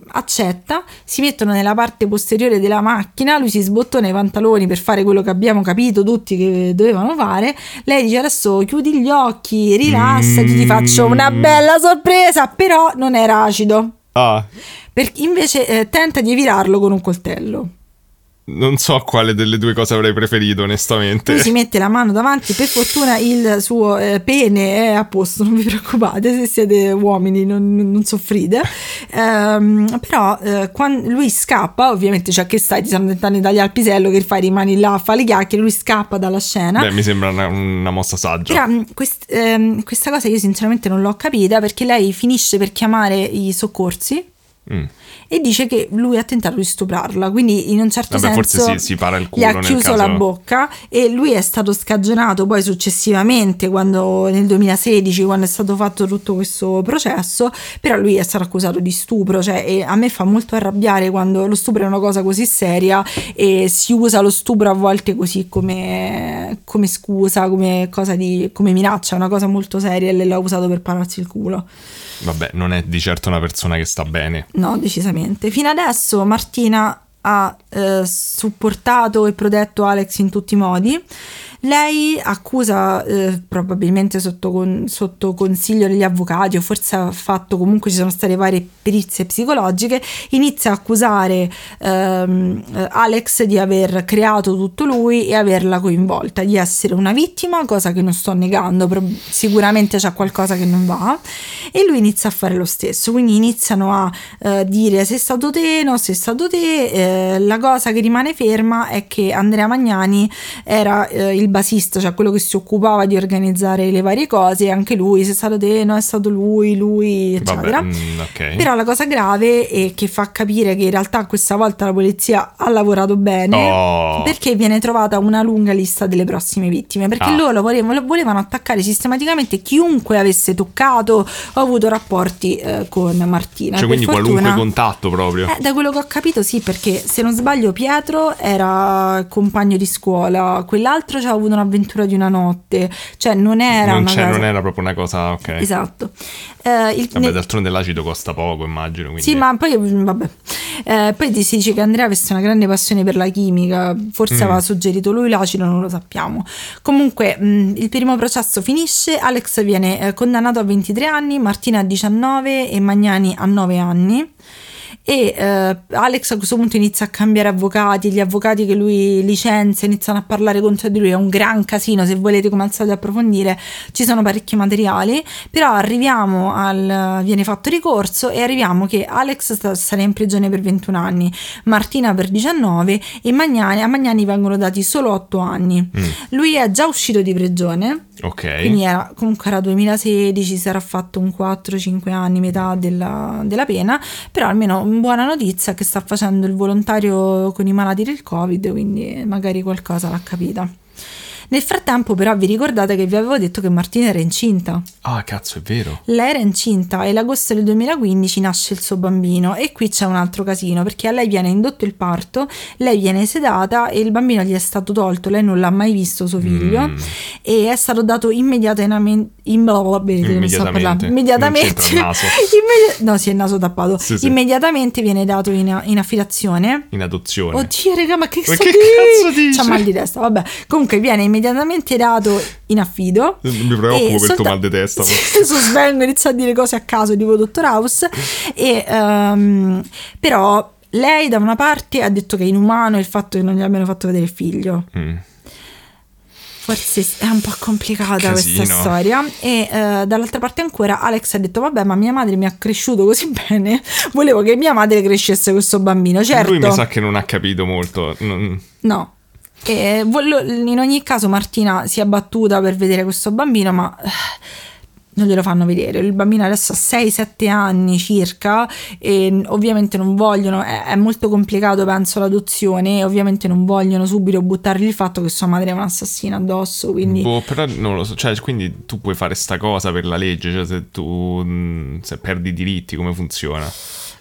si mettono nella parte posteriore della macchina, lui si sbottona i pantaloni per fare quello che abbiamo capito tutti che dovevano fare, lei dice adesso chiudi gli occhi, rilassati, ti faccio una bella sorpresa, però non era acido. Ah, Perché invece eh, tenta di evirarlo con un coltello. Non so quale delle due cose avrei preferito, onestamente. Lui si mette la mano davanti, per fortuna il suo eh, pene è a posto, non vi preoccupate se siete uomini, non, non soffrite. Ehm, però eh, quan- lui scappa, ovviamente, cioè che stai, ti stanno tentando dagli alpisello che fai, rimani là a fare le chiacchiere, lui scappa dalla scena. Beh, mi sembra una, una mossa saggia. Però mh, quest- ehm, questa cosa io sinceramente non l'ho capita perché lei finisce per chiamare i soccorsi Mm. E dice che lui ha tentato di stuprarla, quindi in un certo Vabbè, senso forse si- si para il gli culo ha nel chiuso caso- la bocca e lui è stato scagionato poi successivamente quando nel 2016 quando è stato fatto tutto questo processo, però lui è stato accusato di stupro, cioè e a me fa molto arrabbiare quando lo stupro è una cosa così seria e si usa lo stupro a volte così come, come scusa, come cosa di come minaccia, è una cosa molto seria e l'ha usato per pararsi il culo. Vabbè, non è di certo una persona che sta bene. No, decisamente. Fino adesso Martina ha eh, supportato e protetto Alex in tutti i modi. Lei accusa, eh, probabilmente sotto, con- sotto consiglio degli avvocati, o forse ha fatto comunque ci sono state varie perizie psicologiche, inizia a accusare ehm, eh, Alex di aver creato tutto lui e averla coinvolta, di essere una vittima, cosa che non sto negando, però sicuramente c'è qualcosa che non va. E lui inizia a fare lo stesso, quindi iniziano a eh, dire sei stato te, no, sei stato te. Eh, la cosa che rimane ferma è che Andrea Magnani era eh, il basista, cioè quello che si occupava di organizzare le varie cose, anche lui, sei stato te, no, è stato lui, lui, eccetera. Vabbè, mm, ok. Però la cosa grave è che fa capire che in realtà questa volta la polizia ha lavorato bene Oh. perché viene trovata una lunga lista delle prossime vittime. Perché Ah. loro volevano, volevano attaccare sistematicamente chiunque avesse toccato o avuto rapporti eh, con Martina. Cioè, Per quindi fortuna- qualunque contatto proprio. eh, da quello che ho capito, sì, perché se non sbaglio, Pietro era compagno di scuola, quell'altro ci ha avuto un'avventura di una notte, cioè non era non, cosa- non era proprio una cosa, ok. Esatto. Eh, il- Vabbè, d'altronde l'acido costa poco, immagino. Quindi... sì, ma poi, mm, vabbè. Eh, poi si dice che Andrea avesse una grande passione per la chimica, forse Mm. aveva suggerito lui l'acido, non lo sappiamo. Comunque, mh, il primo processo finisce, Alex viene eh, condannato a 23 anni, Martina a 19 e Magnani a 9 anni. E eh, Alex a questo punto inizia a cambiare avvocati, gli avvocati che lui licenzia iniziano a parlare contro di lui, è un gran casino, se volete come al solito approfondire ci sono parecchi materiali, però arriviamo al, viene fatto ricorso e arriviamo che Alex sta, sarà in prigione per 21 anni, Martina per 19 e Magnani, a Magnani vengono dati solo 8 anni. Mm. Lui è già uscito di prigione, Ok. quindi era, comunque era 2016, si era fatto un 4-5 anni, metà della, della pena, però almeno buona notizia è che sta facendo il volontario con i malati del Covid, quindi magari qualcosa l'ha capita. Nel frattempo però vi ricordate che vi avevo detto che Martina era incinta. Ah, cazzo, è vero. Lei era incinta e l'agosto del 2015 nasce il suo bambino e qui c'è un altro casino perché a lei viene indotto il parto, lei viene sedata e il bambino gli è stato tolto, lei non l'ha mai visto suo figlio Mm. e è stato dato immediatamente in. Immediatamente. immediatamente immedi- no sì è il naso tappato Sì, sì. immediatamente viene dato in, in affidazione In adozione. Oddio, raga, ma che, Ma che cazzo dici? C'ha mal di testa, vabbè. Comunque viene immediatamente dato in affido. Mi preoccupo per il tuo mal di testa. Su Svengo inizia a dire cose a caso, tipo Dottor House. E, ehm, però lei da una parte ha detto che è inumano il fatto che non gli abbiano fatto vedere il figlio. Mm. Forse è un po' complicata questa Casino. storia. E eh, dall'altra parte ancora Alex ha detto: Vabbè, ma mia madre mi ha cresciuto così bene. Volevo che mia madre crescesse questo bambino. Certo. Lui mi sa che non ha capito molto. Non- No. E voglio- in ogni caso Martina si è battuta per vedere questo bambino, ma eh, non glielo fanno vedere. Il bambino adesso ha 6-7 anni circa e ovviamente non vogliono, è, è molto complicato penso l'adozione e ovviamente non vogliono subito buttargli il fatto che sua madre è un'assassina addosso, quindi... Boh, però non lo so. Cioè, quindi tu puoi fare sta cosa per la legge. Cioè, se tu mm, se perdi i diritti, come funziona?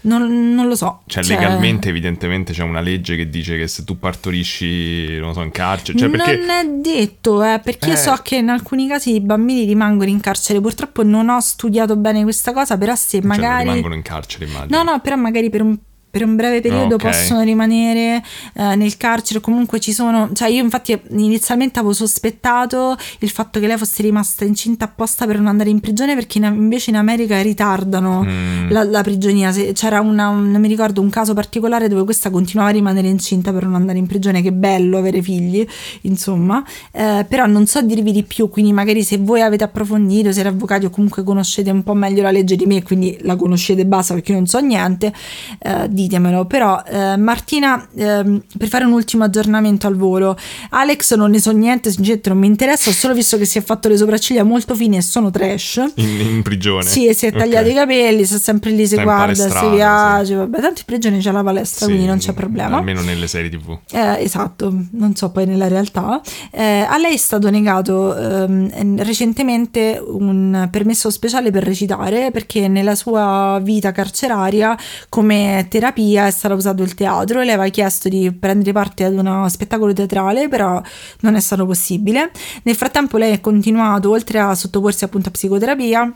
Non, non lo so. Cioè, legalmente, evidentemente, c'è una legge che dice che se tu partorisci, non so, in carcere. Cioè, perché. Non è detto, eh, perché io Eh. so che in alcuni casi i bambini rimangono in carcere. Purtroppo non ho studiato bene questa cosa, però se cioè, magari... rimangono in carcere, immagino. No, no, però magari per un, per un breve periodo Ok. possono rimanere eh, nel carcere. Comunque ci sono. Cioè, io infatti inizialmente avevo sospettato il fatto che lei fosse rimasta incinta apposta per non andare in prigione, perché in- invece in America ritardano Mm. la, la prigionia. Se- c'era una, un- non mi ricordo un caso particolare dove questa continuava a rimanere incinta per non andare in prigione. Che bello avere figli, insomma. Eh, però non so dirvi di più. Quindi, magari se voi avete approfondito, siete avvocati o comunque conoscete un po' meglio la legge di me, quindi la conoscete basta perché io non so niente, eh, ditemelo. Però, eh, Martina, ehm, per fare un ultimo aggiornamento al volo, Alex non ne so niente, sinceramente non mi interessa. Ho solo visto che si è fatto le sopracciglia molto fine e sono trash. In, in prigione. Sì, e si è tagliato Ok. i capelli, sta sempre lì, si Sta guarda, si piace. Vabbè, tanto in prigione c'è la palestra, Sì, quindi non c'è problema. Almeno nelle serie TV. Eh, esatto, non so poi nella realtà. Eh, a lei è stato negato ehm, recentemente un permesso speciale per recitare perché nella sua vita carceraria come terapia è stato usato il teatro lei aveva chiesto di prendere parte ad uno spettacolo teatrale, però non è stato possibile. Nel frattempo lei ha continuato, oltre a sottoporsi appunto a psicoterapia,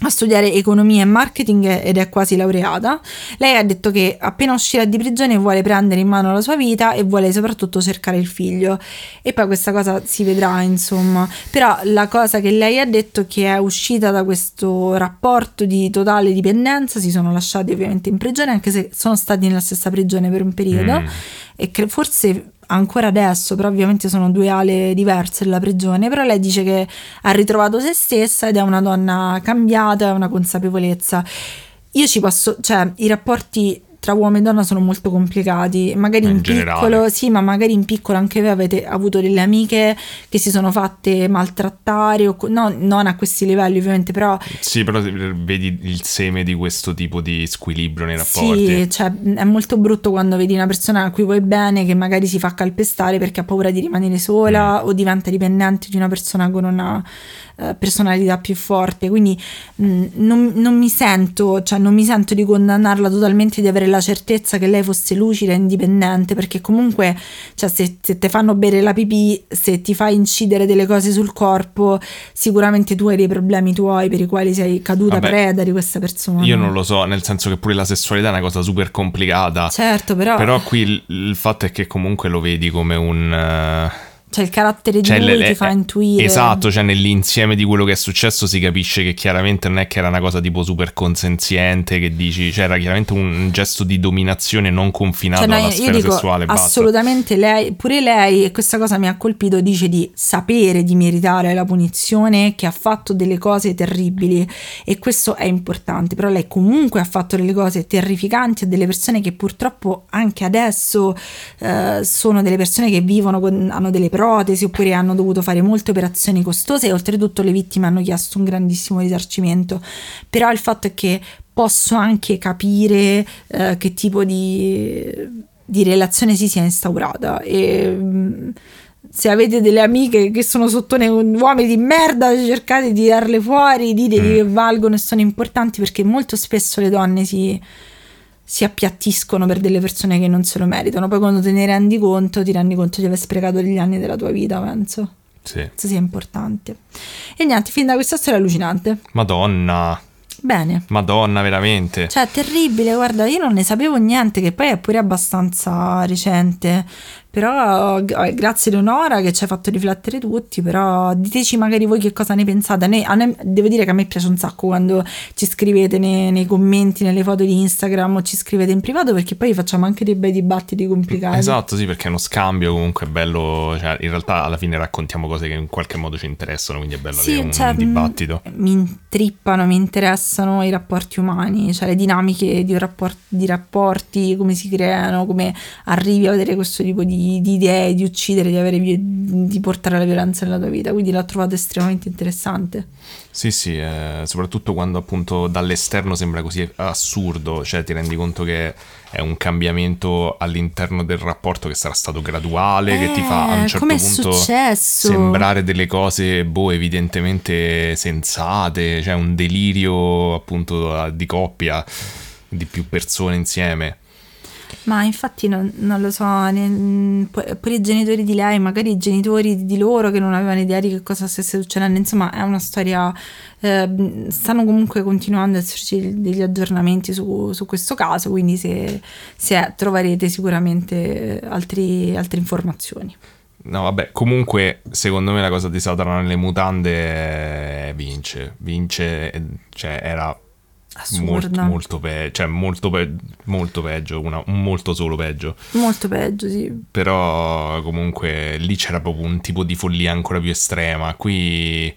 a studiare economia e marketing ed è quasi laureata. Lei ha detto che appena uscirà di prigione vuole prendere in mano la sua vita e vuole soprattutto cercare il figlio. E poi questa cosa si vedrà, insomma. Però la cosa che lei ha detto è che è uscita da questo rapporto di totale dipendenza, si sono lasciati ovviamente in prigione, anche se sono stati nella stessa prigione per un periodo. Mm. E cre- forse ancora adesso, però ovviamente sono due ale diverse della prigione, però lei dice che ha ritrovato se stessa ed è una donna cambiata, ha una consapevolezza. Io ci posso, cioè i rapporti tra uomo e donna sono molto complicati, magari In in, piccolo, sì, ma magari in piccolo anche voi avete avuto delle amiche che si sono fatte maltrattare, o no, non a questi livelli ovviamente, però Sì, però vedi il seme di questo tipo di squilibrio nei rapporti. Sì, cioè, è molto brutto quando vedi una persona a cui vuoi bene che magari si fa calpestare perché ha paura di rimanere sola Mm. o diventa dipendente di una persona con una eh, personalità più forte. Quindi mh, non, non mi sento, cioè, non mi sento di condannarla totalmente di avere la certezza che lei fosse lucida e indipendente perché comunque cioè, se, se ti fanno bere la pipì, se ti fai incidere delle cose sul corpo, sicuramente tu hai dei problemi tuoi per i quali sei caduta Vabbè, preda di questa persona. Io non lo so, nel senso che pure la sessualità è una cosa super complicata. Certo, però... Però qui il, il fatto è che comunque lo vedi come un... eh, Cioè il carattere di Cioè, lui le- ti fa intuire. Esatto, cioè nell'insieme di quello che è successo si capisce che chiaramente non è che era una cosa tipo super consenziente che dici, cioè era chiaramente un gesto di dominazione non confinato Cioè, no, alla sfera dico sessuale. basta. assolutamente lei, pure lei, e questa cosa mi ha colpito, dice di sapere di meritare la punizione, che ha fatto delle cose terribili e questo è importante, però lei comunque ha fatto delle cose terrificanti a delle persone che purtroppo anche adesso eh, sono delle persone che vivono, con, hanno delle protesi oppure hanno dovuto fare molte operazioni costose e oltretutto le vittime hanno chiesto un grandissimo risarcimento, però il fatto è che posso anche capire eh, che tipo di, di relazione si sia instaurata. E mm, se avete delle amiche che sono sottone uomini di merda cercate di tirarle fuori ditegli che valgono e sono importanti perché molto spesso le donne si, si appiattiscono per delle persone che non se lo meritano poi quando te ne rendi conto ti rendi conto di aver sprecato degli anni della tua vita penso Sì. questo sia importante e niente fin da questa storia allucinante Madonna, bene Madonna, veramente. cioè, terribile, guarda, io non ne sapevo niente, che poi è pure abbastanza recente. Però eh, grazie Leonora che ci ha fatto riflettere tutti, però diteci magari voi che cosa ne pensate. A me- devo dire che a me piace un sacco quando ci scrivete nei, nei commenti, nelle foto di Instagram o ci scrivete in privato perché poi facciamo anche dei bei dibattiti complicati. Esatto, sì, perché è uno scambio comunque è bello, cioè in realtà alla fine raccontiamo cose che in qualche modo ci interessano, quindi è bello Sì, avere un cioè, dibattito. mh, Mi intrippano, mi interessano i rapporti umani, cioè le dinamiche di, un rapport- di rapporti, come si creano, come arrivi a vedere questo tipo di, di idee, di uccidere, di, avere, di portare la violenza nella tua vita. Quindi l'ho trovato estremamente interessante. Sì, sì, eh, soprattutto quando appunto dall'esterno sembra così assurdo, cioè ti rendi conto che è un cambiamento all'interno del rapporto che sarà stato graduale, che ti fa a un Eh, certo punto successo? sembrare delle cose, boh, evidentemente sensate, cioè un delirio appunto di coppia, di più persone insieme. Ma infatti non, non lo so, ne- pu- pure i genitori di lei, magari i genitori di loro che non avevano idea di che cosa stesse succedendo, insomma è una storia, eh, stanno comunque continuando ad esserci degli aggiornamenti su, su questo caso, quindi se, se troverete sicuramente altri- altre informazioni. No, vabbè, comunque secondo me la cosa di Satana nelle mutande eh, vince, vince, eh, cioè era Assurda. molto, pe- cioè molto, pe- molto peggio, una- un molto solo peggio. Molto peggio, sì. Però comunque lì c'era proprio un tipo di follia ancora più estrema. Qui,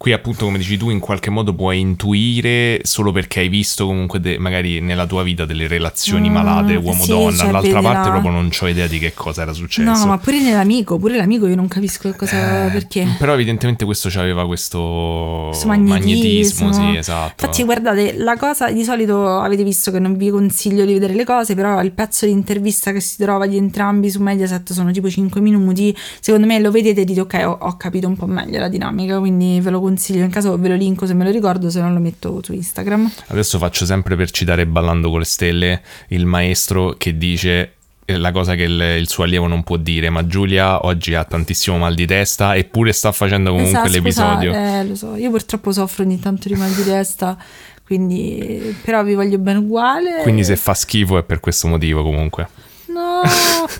qui appunto come dici tu in qualche modo puoi intuire solo perché hai visto comunque de- magari nella tua vita delle relazioni Mm, malate sì, uomo-donna. cioè, Dall'altra parte la- proprio non ho idea di che cosa era successo. No, ma pure nell'amico, pure l'amico io non capisco cosa, Eh, perché. Però evidentemente questo aveva questo, questo magnetismo. sì, esatto. Infatti, guardate, la cosa di solito avete visto che non vi consiglio di vedere le cose, però il pezzo di intervista che si trova di entrambi su Mediaset sono tipo 5 minuti. Secondo me lo vedete e dite ok, ho, ho capito un po' meglio la dinamica, quindi ve lo consiglio. In caso ve lo linko se me lo ricordo, se non lo metto su Instagram. Adesso faccio sempre per citare Ballando con le stelle il maestro che dice eh, la cosa che il, il suo allievo non può dire, ma Giulia oggi ha tantissimo mal di testa eppure sta facendo comunque Esatto, l'episodio. Scusa, eh, lo so, io purtroppo soffro ogni tanto di mal di testa, quindi però vi voglio bene uguale. Quindi se fa schifo è per questo motivo comunque. No,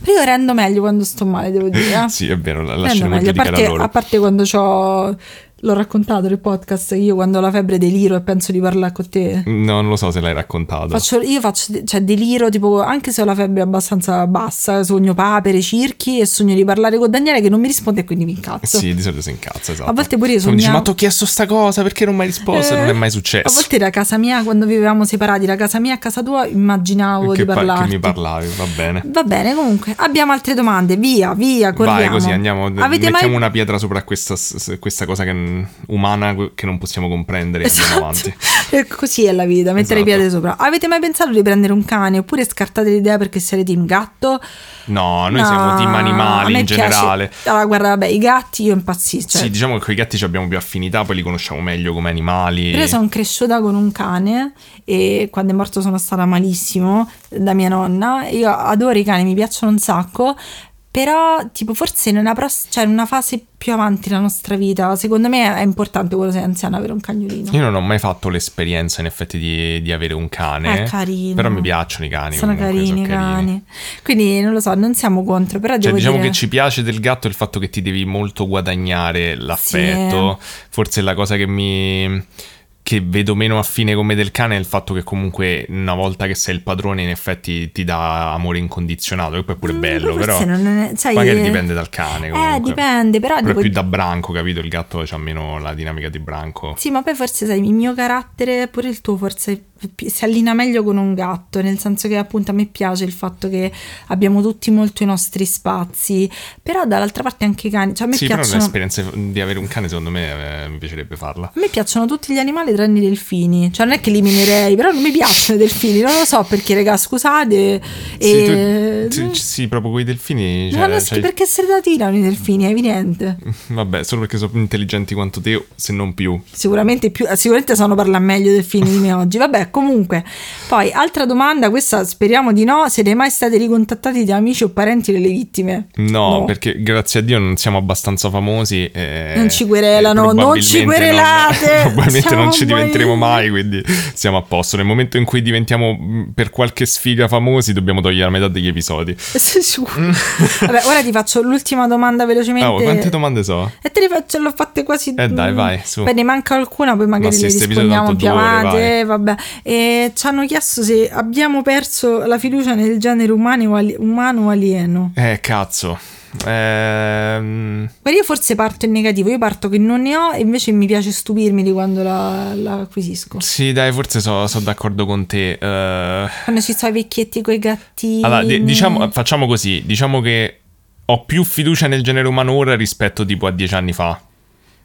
io rendo meglio quando sto male, devo dire. Sì, è vero, la lasceremo meglio, a parte, a parte quando c'ho L'ho raccontato nel podcast, io quando ho la febbre deliro e penso di parlare con te. No, non lo so se l'hai raccontato. Faccio, io faccio, cioè deliro, tipo, anche se ho la febbre abbastanza bassa, sogno papere, circhi e sogno di parlare con Daniele che non mi risponde e quindi mi incazzo. Sì, di solito si incazza, esatto. A volte pure io dice, sognavo- ma ti ho chiesto sta cosa, perché non mi hai risposto? E non è mai successo. A volte da casa mia, quando vivevamo separati, da casa mia a casa tua, immaginavo che, di pa- parlarti. che mi parlavi, va bene. Va bene, comunque, abbiamo altre domande. Via, via, corriamo. Vai così, andiamo. Avete mettiamo mai... una pietra sopra questa, questa cosa che- umana che non possiamo comprendere Esatto. Così è la vita, mettere i Esatto. piedi sopra. Avete mai pensato di prendere un cane oppure scartate l'idea perché sarete team gatto? No, noi No, siamo team animali in piace- generale. Allora, guarda, vabbè, i gatti io impazzisco. Cioè, Sì, diciamo che con i gatti ci abbiamo più affinità, poi li conosciamo meglio come animali. Io sono cresciuta con un cane e quando è morto sono stata malissimo da mia nonna. Io adoro i cani, mi piacciono un sacco. Però, tipo, forse in una, pross- cioè, in una fase più avanti della nostra vita, secondo me è importante quando sei anziano avere un cagnolino. Io non ho mai fatto l'esperienza in effetti di, di avere un cane. È carino. Però mi piacciono i cani. Sono comunque, carini i cani. Quindi non lo so, non siamo contro, però Cioè, diciamo dire... che ci piace del gatto il fatto che ti devi molto guadagnare l'affetto. Forse la cosa che mi. Che vedo meno affine come del cane è il fatto che comunque una volta che sei il padrone in effetti ti dà amore incondizionato, che poi è pure Mm, bello, forse però è- sai, magari eh, dipende dal cane. Eh, Comunque. dipende, però... Però devo- più da branco, capito? Il gatto ha meno la dinamica di branco. Sì, ma poi forse sai, il mio carattere, pure il tuo, forse si allinea meglio con un gatto, nel senso che appunto a me piace il fatto che abbiamo tutti molto i nostri spazi, però dall'altra parte anche i cani, cioè a me Sì, però piacciono... l'esperienza di avere un cane secondo me eh, mi piacerebbe farla. A me piacciono tutti gli animali tranne i delfini, cioè non è che li eliminerei, però non mi piacciono i delfini, non lo so perché, raga, scusate. Sì, e... tu- tu- sì, proprio con i delfini. Cioè, no, cioè- perché se la tirano i delfini, è evidente. Vabbè, solo perché sono più intelligenti quanto te, se non più. Sicuramente, più, sicuramente sanno parlare meglio del film di me oggi. Vabbè, comunque. Poi, altra domanda, questa speriamo di no. Siete mai stati ricontattati da amici o parenti delle vittime? No, perché grazie a Dio non siamo abbastanza famosi. e- Non ci querelano, non ci querelate. probabilmente Siamo non ci diventeremo mai, quindi siamo a posto. Nel momento in cui diventiamo mh, per qualche sfiga famosi, dobbiamo togliere la metà degli episodi. Vabbè, ora ti faccio l'ultima domanda velocemente. Oh, quante domande so? E te le faccio, l'ho fatte quasi. Eh, dai, vai, su. Poi ne manca qualcuna, poi magari sì, le rispondiamo più avanti. eh, vabbè. E ci hanno chiesto se abbiamo perso la fiducia nel genere umano umano alieno. Eh, cazzo. Ehm, Ma io forse parto in negativo, io parto che non ne ho e invece mi piace stupirmi di quando la, la acquisisco. sì, dai, forse sono d'accordo con te. Eh, Quando ci sono i vecchietti con i gattini. Allora, di- diciamo, facciamo così, diciamo che ho più fiducia nel genere umano ora rispetto tipo a dieci anni fa.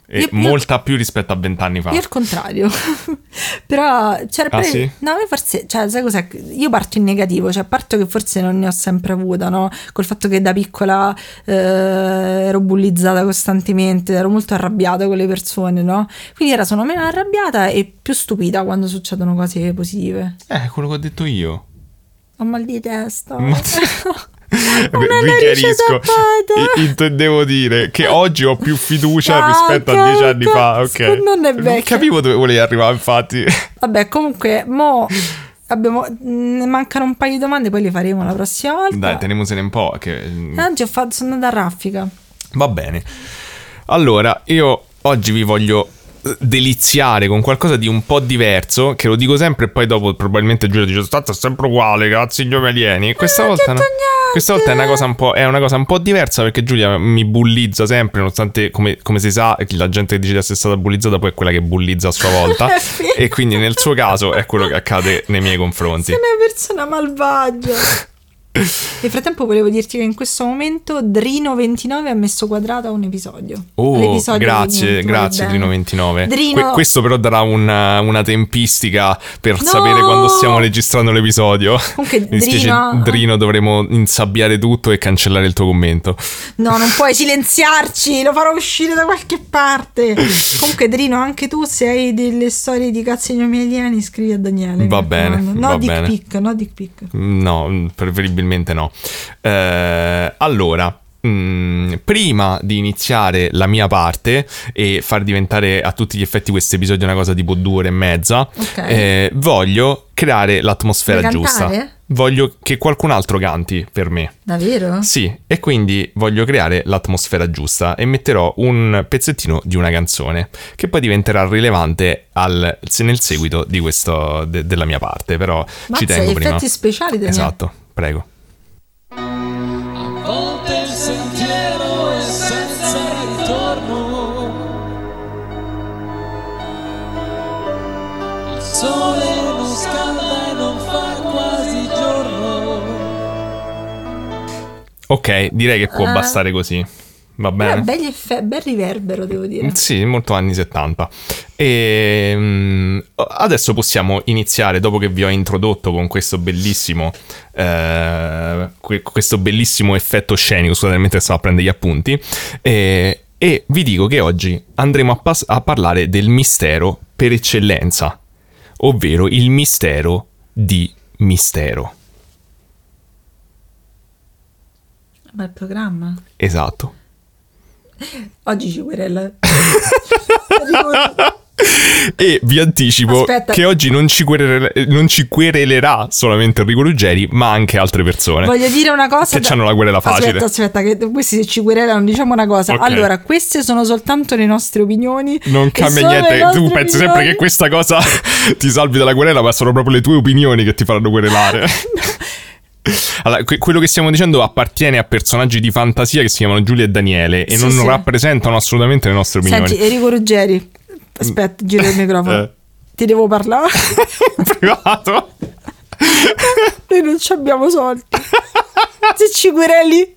E Io- io- molta più rispetto a vent'anni fa. Io al contrario, però c'era Ah, pure- sì? no, io forse, cioè, sai cos'è? Io parto in negativo, cioè parto che forse non ne ho sempre avuta, no? Col fatto che da piccola eh, ero bullizzata costantemente, ero molto arrabbiata con le persone, no? Quindi ora sono meno arrabbiata e più stupita quando succedono cose positive. Eh, quello che ho detto io. Ho mal di testa. Ma- Una Richiarisco, intendevo dire che oggi ho più fiducia Ah, rispetto ok, a dieci anni fa. Ok. Non è vecchio. capivo dove volevi arrivare, infatti. Vabbè, comunque, mo abbiamo, ne mancano un paio di domande, poi le faremo la prossima volta. Dai, tenemosene un po'. Che... Oggi ho fatto, sono andata a raffica. Va bene. Allora, io oggi vi voglio deliziare con qualcosa di un po' diverso, che lo dico sempre e poi dopo probabilmente Giulia dice "State sempre uguale, cazzi gli alieni". Questa Non ho volta no. Questa volta è una, cosa un po', è una cosa un po' diversa perché Giulia mi bullizza sempre, nonostante come, come si sa la gente che dice di essere stata bullizzata poi è quella che bullizza a sua volta e quindi nel suo caso è quello che accade nei miei confronti. Sei una persona malvagia. Nel frattempo volevo dirti che in questo momento Drino29 ha messo quadrata un episodio. Oh, L'episodio grazie, grazie va bene. Drino29. Drino- Que- questo però darà una, una tempistica per No! sapere quando stiamo registrando l'episodio. Comunque, Mi dispiace, Drino- Drino, dovremo insabbiare tutto e cancellare il tuo commento. No, non puoi silenziarci, lo farò uscire da qualche parte. Comunque, Drino, anche tu, se hai delle storie di cazzi e gnomi alieni, scrivi a Daniele. Va bene. No va dick bene. pic, no dick pic. No, preferibilmente no. Eh, allora. mm, prima di iniziare la mia parte e far diventare a tutti gli effetti questo episodio una cosa tipo due ore e mezza, Ok. eh, voglio creare l'atmosfera giusta. Voglio che qualcun altro canti per me. Davvero? Sì, e quindi voglio creare l'atmosfera giusta e metterò un pezzettino di una canzone che poi diventerà rilevante al- nel seguito di questo, de- della mia parte, però ci Mazza, tengo gli prima. effetti speciali, Daniele. Esatto, prego. Ok, direi che può Ah. bastare così. Va bene? belli effe- bel riverbero, devo dire. Sì, molto anni 70. E mm, adesso possiamo iniziare, dopo che vi ho introdotto con questo bellissimo, eh, que- questo bellissimo effetto scenico, scusate, mentre stavo a prendere gli appunti, e, e vi dico che oggi andremo a, pas- a parlare del mistero per eccellenza, ovvero il mistero di mistero. Bel programma. Esatto. Oggi ci querela. E vi anticipo Aspetta. che oggi non ci, querele- non ci querelerà solamente Enrico Ruggeri, ma anche altre persone. Voglio dire una cosa. Che c'hanno la querela facile. Aspetta, aspetta, che questi se ci querelano diciamo una cosa. Ok. Allora, queste sono soltanto le nostre opinioni. Non cambia niente, tu nostre pensi sempre opinioni. che questa cosa ti salvi dalla querela, ma sono proprio le tue opinioni che ti faranno querelare. Allora, que- quello che stiamo dicendo appartiene a personaggi di fantasia che si chiamano Giulia e Daniele e Sì, non sì. rappresentano assolutamente le nostre opinioni. Senti, Enrico Ruggeri. Aspetta, gira il microfono. Eh. Ti devo parlare? Privato? Noi non ci abbiamo soldi. Se ci quereli,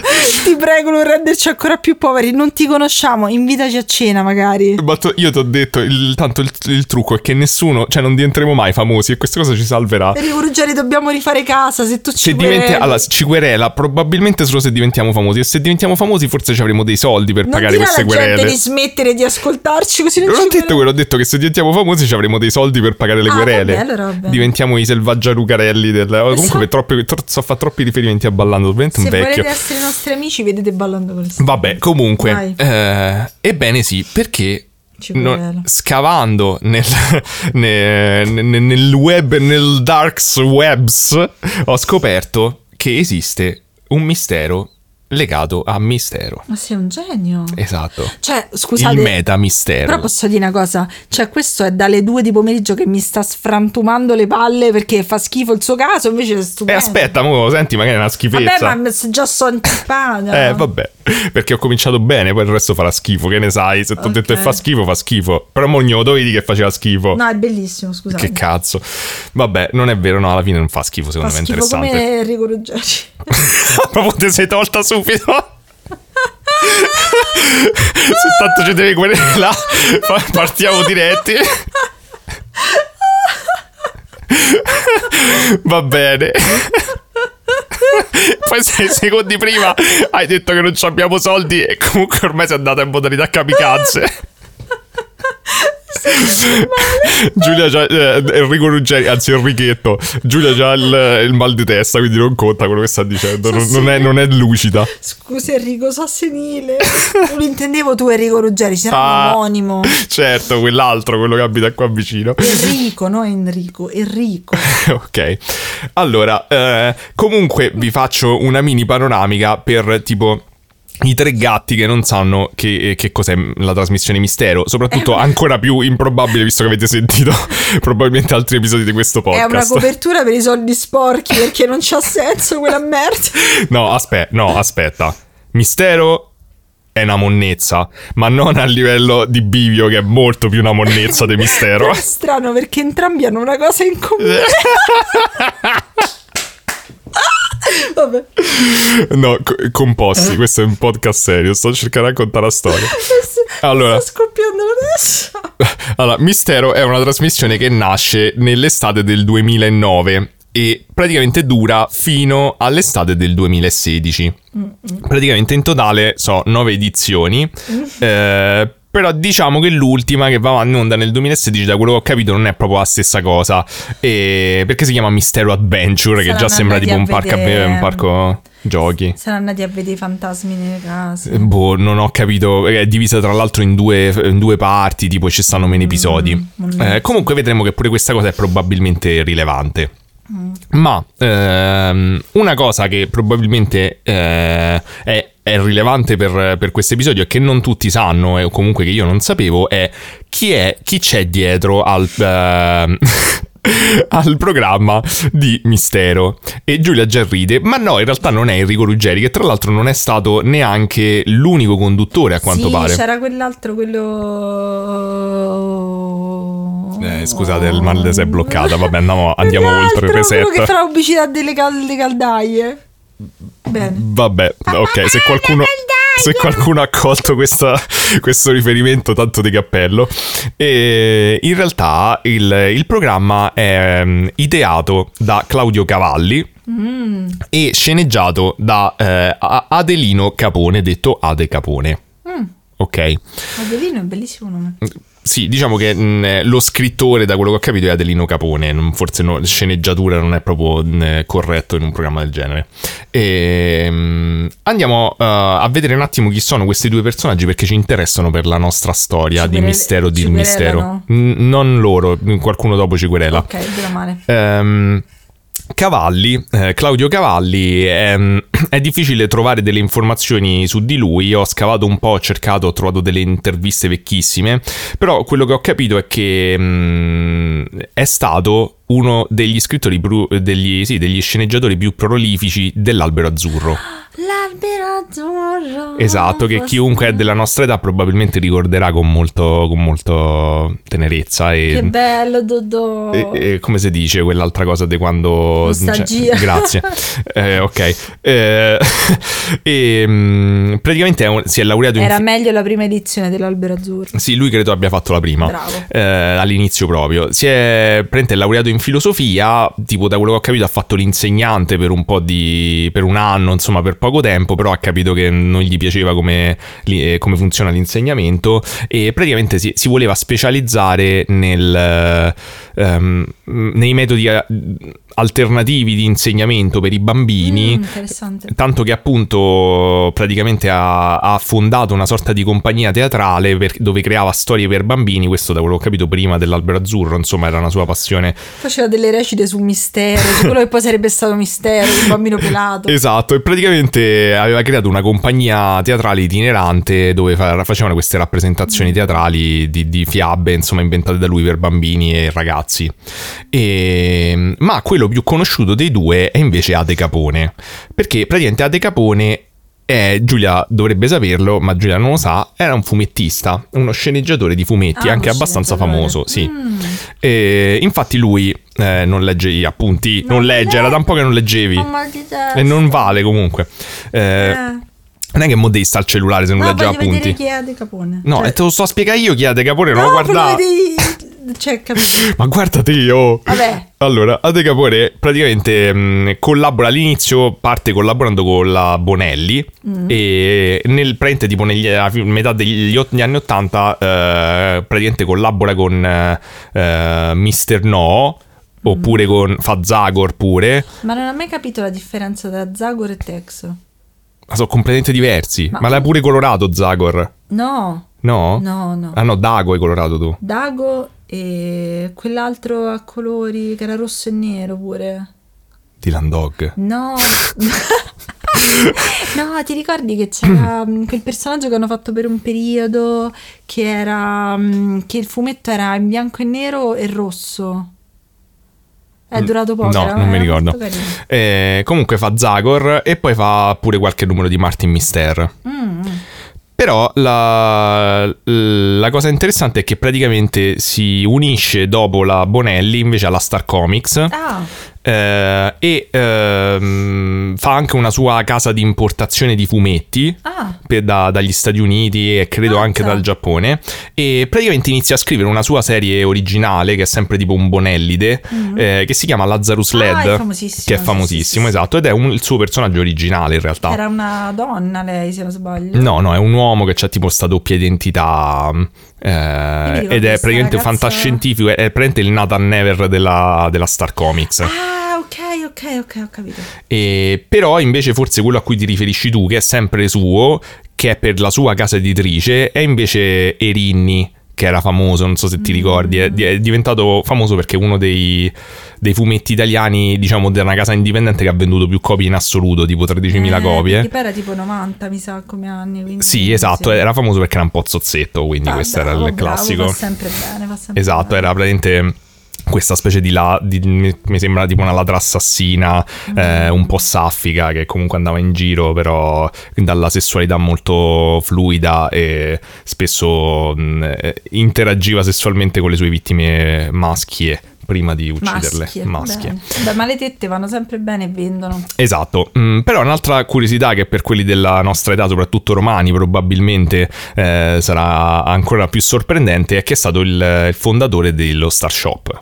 ti prego, non renderci ancora più poveri. Non ti conosciamo, invitaci a cena magari. Ma tu- io ti ho detto, il- tanto il, il trucco è che nessuno, cioè non diventeremo mai famosi e questa cosa ci salverà. Enrico Ruggeri, dobbiamo rifare casa. Se tu ci Se diventi, allora, ci querela probabilmente solo se diventiamo famosi e se diventiamo famosi forse ci avremo dei soldi per non pagare queste querele. di smettere di ascoltarci così non, Non ho detto quereli. quello, ho detto che se diventiamo famosi ci avremo dei soldi per pagare le Ah, querele. vabbè, allora va bene. Diventiamo i selvaggiarucarelli del... comunque troppi, tro- so fa troppi riferimenti a ballando, ovviamente un vecchio. essere nostri amici, vedete ballando con le stelle. Vabbè, comunque, eh, ebbene sì, perché Ci no- querela. scavando nel, ne- ne- nel web, nel darks webs, ho scoperto che esiste un mistero legato a mistero. Ma sei un genio. Esatto. Cioè, scusate. Il meta mistero. Però posso dire una cosa, cioè questo è dalle due di pomeriggio che mi sta sfrantumando le palle perché fa schifo il suo caso, invece è E stupendo. aspetta, mo, senti, magari è una schifezza. Vabbè, ma già sono antipatica. Eh, vabbè, perché ho cominciato bene, poi il resto farà schifo, che ne sai? Se ti ho Ok. detto che fa schifo, fa schifo. Però mo gnolo dovevi che faceva schifo. No, è bellissimo, scusate. Che cazzo. Vabbè, non è vero, no, alla fine non fa schifo, Fa secondo me è interessante. come Enrico Ruggeri. Proprio te sei tolta subito. Se tanto ci devi querela, fa- partiamo diretti. Va bene. Poi sei secondi prima hai detto che non abbiamo soldi e comunque ormai sei andata in modalità kamikaze. Giulia c'ha eh, Enrico Ruggeri, anzi Enrichetto. Giulia c'ha il, il mal di testa, quindi non conta quello che sta dicendo. Non, non è, non è lucida. Scusa Enrico, so senile. Non intendevo tu Enrico Ruggeri, chiama Ah. omonimo. Certo, quell'altro, quello che abita qua vicino. Enrico, no Enrico, Enrico. ok. Allora, eh, comunque vi faccio una mini panoramica per tipo i tre gatti che non sanno che, che cos'è la trasmissione Mistero. Soprattutto ancora più improbabile visto che avete sentito probabilmente altri episodi di questo È una podcast. copertura per i soldi sporchi perché non c'ha senso quella merda. No, aspetta, no, aspetta. Mistero è una monnezza, ma non a livello di bivio che è molto più una monnezza di mistero. Però è strano perché entrambi hanno una cosa in comune. Vabbè. No, co- composti, questo è un podcast serio, sto cercando di raccontare la storia. Allora. Sto scoppiando adesso. Allora, Mistero è una trasmissione che nasce nell'estate del 2009 e praticamente dura fino all'estate del 2016. Praticamente in totale so nove edizioni. eh, però diciamo che l'ultima che va in onda nel 2016, da quello che ho capito, non è proprio la stessa cosa. E- perché si chiama Mistero Adventure, che Saranno già sembra tipo un parco, un parco giochi. Saranno andati a vedere i fantasmi nelle case. Eh, Boh, non ho capito. È divisa tra l'altro in due, in due parti, tipo ci stanno meno episodi. Eh, comunque vedremo che pure questa cosa è probabilmente rilevante. Ma ehm, una cosa che probabilmente eh, è, è rilevante per, per questo episodio e che non tutti sanno, e comunque che io non sapevo, è chi è chi c'è dietro al. ehm, al programma di Mistero e Giulia già ride ma no in realtà non è Enrico Ruggeri che tra l'altro non è stato neanche l'unico conduttore a quanto sì, pare c'era quell'altro, quello... Eh, scusate, il mal si è bloccata. Vabbè, andiamo, andiamo oltre il Quell'altro, quello che reset. fa la pubblicità delle, cal- delle caldaie. Bene. Vabbè, ok, se qualcuno, se qualcuno ha colto questa- questo riferimento, tanto di cappello. E in realtà il, il programma è mm, ideato da Claudio Cavalli e sceneggiato da eh, Adelino Capone, detto Ade Capone. Ok? Adelino è bellissimo nome. Sì, diciamo che mh, lo scrittore, da quello che ho capito, è Adelino Capone. non- Forse no, sceneggiatura non è proprio mh, corretto in un programma del genere. E, mh, andiamo uh, a vedere un attimo chi sono questi due personaggi perché ci interessano per la nostra storia Ci di querele- mistero di mistero. N- non loro, qualcuno dopo ci querela. Ok, bene o male. Ehm, Cavalli, eh, Claudio Cavalli, ehm, è difficile trovare delle informazioni su di lui, ho scavato un po', ho cercato, ho trovato delle interviste vecchissime, però quello che ho capito è che mm, è stato uno degli scrittori, più- degli, sì, degli sceneggiatori più prolifici dell'Albero Azzurro. L'albero azzurro. Esatto, che chiunque è della nostra età probabilmente ricorderà con molto, con molto tenerezza e... Che bello, Dodò. E- e come si dice quell'altra cosa di quando Nostalgia. cioè, grazie Eh, ok Eh, e mm, praticamente è un- si è laureato in Era meglio la prima edizione dell'albero azzurro. sì lui credo abbia fatto la prima Bravo. eh, all'inizio proprio si è praticamente laureato in filosofia tipo da quello che ho capito ha fatto l'insegnante per un po' di per un anno insomma per poco tempo però ha capito che non gli piaceva come, eh, come funziona l'insegnamento e praticamente si, si voleva specializzare nel, ehm, nei metodi eh, alternativi di insegnamento per i bambini Mm. Tanto che appunto praticamente ha, ha fondato una sorta di compagnia teatrale per- dove creava storie per bambini, questo da quello che ho capito prima dell'Albero Azzurro, insomma era una sua passione. Faceva delle recite su mistero, su quello che poi sarebbe stato mistero, il bambino pelato. Esatto, e praticamente aveva creato una compagnia teatrale itinerante dove fa- facevano queste rappresentazioni teatrali di, di fiabe, insomma, inventate da lui per bambini e ragazzi. E- ma quello più conosciuto dei due è invece Ade Capone, perché praticamente Ade Capone è, Giulia dovrebbe saperlo, ma Giulia non lo sa, era un fumettista, uno sceneggiatore di fumetti, Ah, anche abbastanza famoso, sì. Mm. E infatti lui eh, non legge gli appunti, non Non legge, era da un po' che non leggevi. E non vale comunque. Eh, Eh, Non è che mo devi sta al cellulare se non no, legge appunti. chi è De Capone. No, Cioè- te lo sto a spiegare io chi è De Capone, non no, lo guardare. di- Cioè, capito. Ma guarda te io. Vabbè. Allora, Ade Capone praticamente mh, collabora all'inizio, parte collaborando con la Bonelli Mm. e nel praticamente tipo negli a metà degli anni 80 eh, praticamente collabora con eh, Mr. No oppure con fa Zagor pure, Ma non ho mai capito la differenza tra Zagor e Tex. ma sono completamente diversi. Ma, Ma- l'hai pure colorato Zagor? No, No? no, no. Ah no, Dago hai colorato tu. Dago e quell'altro a colori che era rosso e nero pure. Dylan Dog. No. no, ti ricordi che c'era mm, quel personaggio che hanno fatto per un periodo che era mm, che il fumetto era in bianco e nero e rosso. È durato poco. Mm, No, non mi ricordo. Eh, comunque fa Zagor e poi fa pure qualche numero di Martin Mister. Mm, Però la, la cosa interessante è che praticamente si unisce dopo la Bonelli invece alla Star Comics. Ah, eh, e ehm, fa anche una sua casa di importazione di fumetti ah, per- da- dagli Stati Uniti e credo Mazza. anche dal Giappone e praticamente inizia a scrivere una sua serie originale che è sempre tipo un Bonellide eh, che si chiama Lazarus Mm-hmm. Ah, Led è famosissimo, che è famosissimo sì, sì. esatto ed è un- il suo personaggio originale in realtà era una donna lei se non sbaglio. No, no, è un uomo che ha tipo sta doppia identità eh, ed è praticamente ragazza- fantascientifico, è praticamente il Nathan Never della, della Star Comics. Ah, ok, ok, ok, ho capito. E, però invece forse quello a cui ti riferisci tu, che è sempre suo, che è per la sua casa editrice, è invece Erinni, che era famoso, non so se ti ricordi, è, è diventato famoso perché è uno dei, dei fumetti italiani, diciamo, di una casa indipendente che ha venduto più copie in assoluto, tipo 13.000 Eh, copie. Poi era tipo 90, mi sa, come anni. Quindi, Sì, esatto, era famoso perché era un po' zozzetto, quindi Ah, questo bravo, era il bravo, classico. fa sempre bene, fa sempre Esatto, bene. era praticamente questa specie di, la, di- mi sembra tipo una ladra assassina, eh, un po' saffica, che comunque andava in giro, però dalla sessualità molto fluida e spesso mh, eh, interagiva sessualmente con le sue vittime maschie prima di ucciderle. Maschie. Maschie. Beh, ma le tette vanno sempre bene e vendono. Esatto, Mm, però un'altra curiosità che per quelli della nostra età, soprattutto romani, probabilmente eh, sarà ancora più sorprendente è che è stato il, il fondatore dello Star Shop.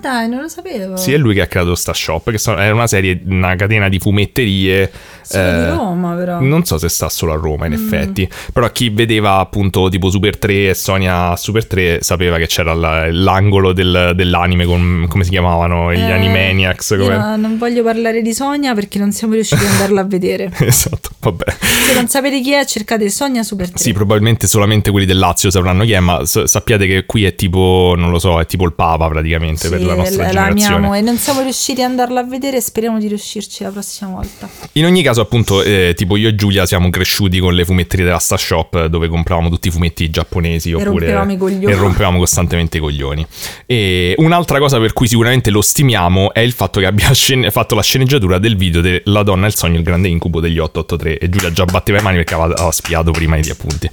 Dai, non lo sapevo. Sì, è lui che ha creato sta shop, che è una serie, una catena di fumetterie. Eh, di Roma, però. Non so se sta solo a Roma, in Mm. effetti. Però chi vedeva appunto tipo Super 3 e Sonia Super 3 sapeva che c'era la- l'angolo del- dell'anime con come si chiamavano gli Eh, Animaniacs. come- no- non voglio parlare di Sonia perché non siamo riusciti ad andarla a vedere. esatto, vabbè. Se non sapete chi è, cercate Sonia Super 3. Sì, probabilmente solamente quelli del Lazio sapranno chi è, ma sappiate che qui è tipo, non lo so, è tipo il Papa praticamente per Sì, la nostra la generazione. amiamo e non siamo riusciti ad andarla a vedere. Speriamo di riuscirci la prossima volta. In ogni caso, appunto, eh, tipo io e Giulia siamo cresciuti con le fumetterie della Star Shop eh, dove compravamo tutti i fumetti giapponesi oppure rompevamo i coglioni. e rompevamo costantemente i coglioni. E un'altra cosa per cui sicuramente lo stimiamo è il fatto che abbia scen- fatto la sceneggiatura del video della donna e il sogno, il grande incubo degli 883 e Giulia già batteva le mani perché aveva, aveva spiato prima gli appunti.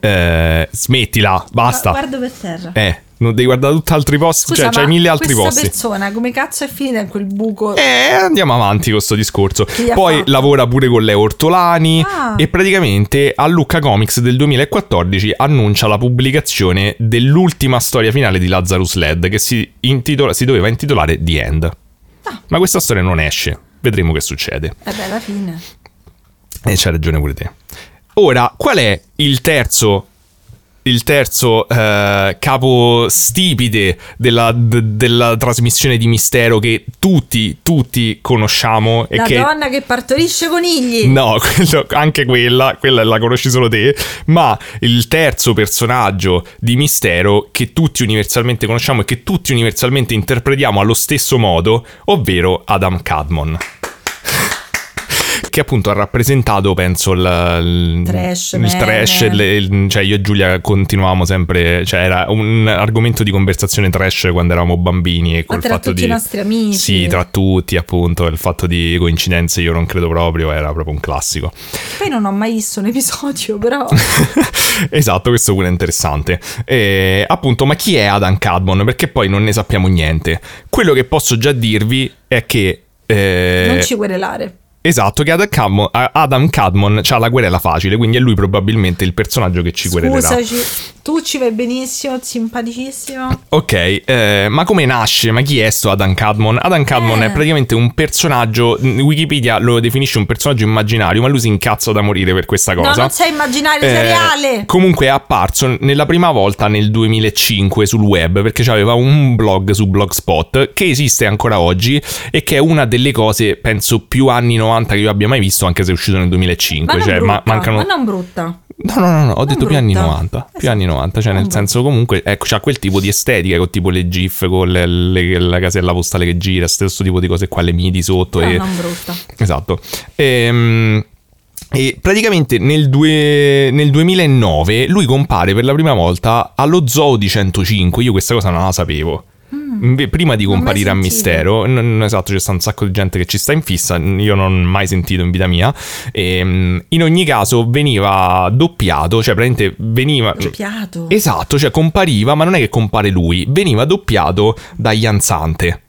Eh, smettila, basta. Ma guardo per terra. Eh, non devi guardare tutti altri posti, Scusa, cioè c'hai mille altri questa posti. persona come cazzo è finita in quel buco? Eh, andiamo avanti con sto discorso. Poi fatto? lavora pure con Leo Ortolani Ah. e praticamente a Lucca Comics del 2014 annuncia la pubblicazione dell'ultima storia finale di Lazarus Led che si, intitola- si doveva intitolare The End. Ah. Ma questa storia non esce. Vedremo che succede. Eh beh, alla fine. E c'hai ragione pure te. Ora, qual è il terzo il terzo eh, capo stipite della, d- della trasmissione di mistero che tutti, tutti conosciamo e La che donna che partorisce conigli. No, quello- anche quella, quella la conosci solo te, ma il terzo personaggio di mistero che tutti universalmente conosciamo e che tutti universalmente interpretiamo allo stesso modo, ovvero Adam Cadmon. Che appunto ha rappresentato, penso, il, Trash, il trash, il- cioè io e Giulia continuavamo sempre, cioè era un argomento di conversazione trash quando eravamo bambini e col tra fatto tutti di... i nostri amici. Sì, tra tutti appunto, il fatto di coincidenze io non credo proprio, era proprio un classico. Poi non ho mai visto un episodio, però. esatto, questo pure è interessante. E, appunto, ma chi è Adam Cadmon? Perché poi non ne sappiamo niente. Quello che posso già dirvi è che... eh, non ci querelare. Esatto, che Adam Cadmon, Adam Cadmon ha la querela facile, quindi è lui probabilmente il personaggio che ci querelerà. Scusaci, tu ci vai benissimo, simpaticissimo. Ok, eh, ma come nasce? Ma chi è sto Adam Cadmon? Adam Cadmon Eh. è praticamente un personaggio, Wikipedia lo definisce un personaggio immaginario, ma lui si incazza da morire per questa cosa. No, non sei immaginario, sei Eh, reale. Comunque è apparso nella prima volta nel 2005 sul web perché aveva un blog su Blogspot che esiste ancora oggi e che è una delle cose, penso, più anni 90 che io abbia mai visto, anche se è uscito nel 2005. Ma non cioè, brutta, ma- mancano. ma non brutta. No, no, no, no, ho detto più anni brutta. 90. Più anni 90, cioè Non nel brutta. senso comunque, ecco, c'ha quel tipo di estetica, con tipo le GIF, con le- le- la casella postale che gira, stesso tipo di cose qua, le MIDI sotto Però e... non brutta. Esatto. Ehm, E praticamente nel, due- nel 2009 lui compare per la prima volta allo Zoo di 105. Io questa cosa non la sapevo. Inve- Prima di Mm. Non comparire a. Mistero, n- esatto, c'è sta un sacco di gente che ci sta in fissa. Io non ho mai sentito in vita mia. Ehm, in ogni caso, veniva doppiato, cioè praticamente veniva. Doppiato. Esatto, cioè compariva, ma non è che compare lui, veniva doppiato da Ianzante.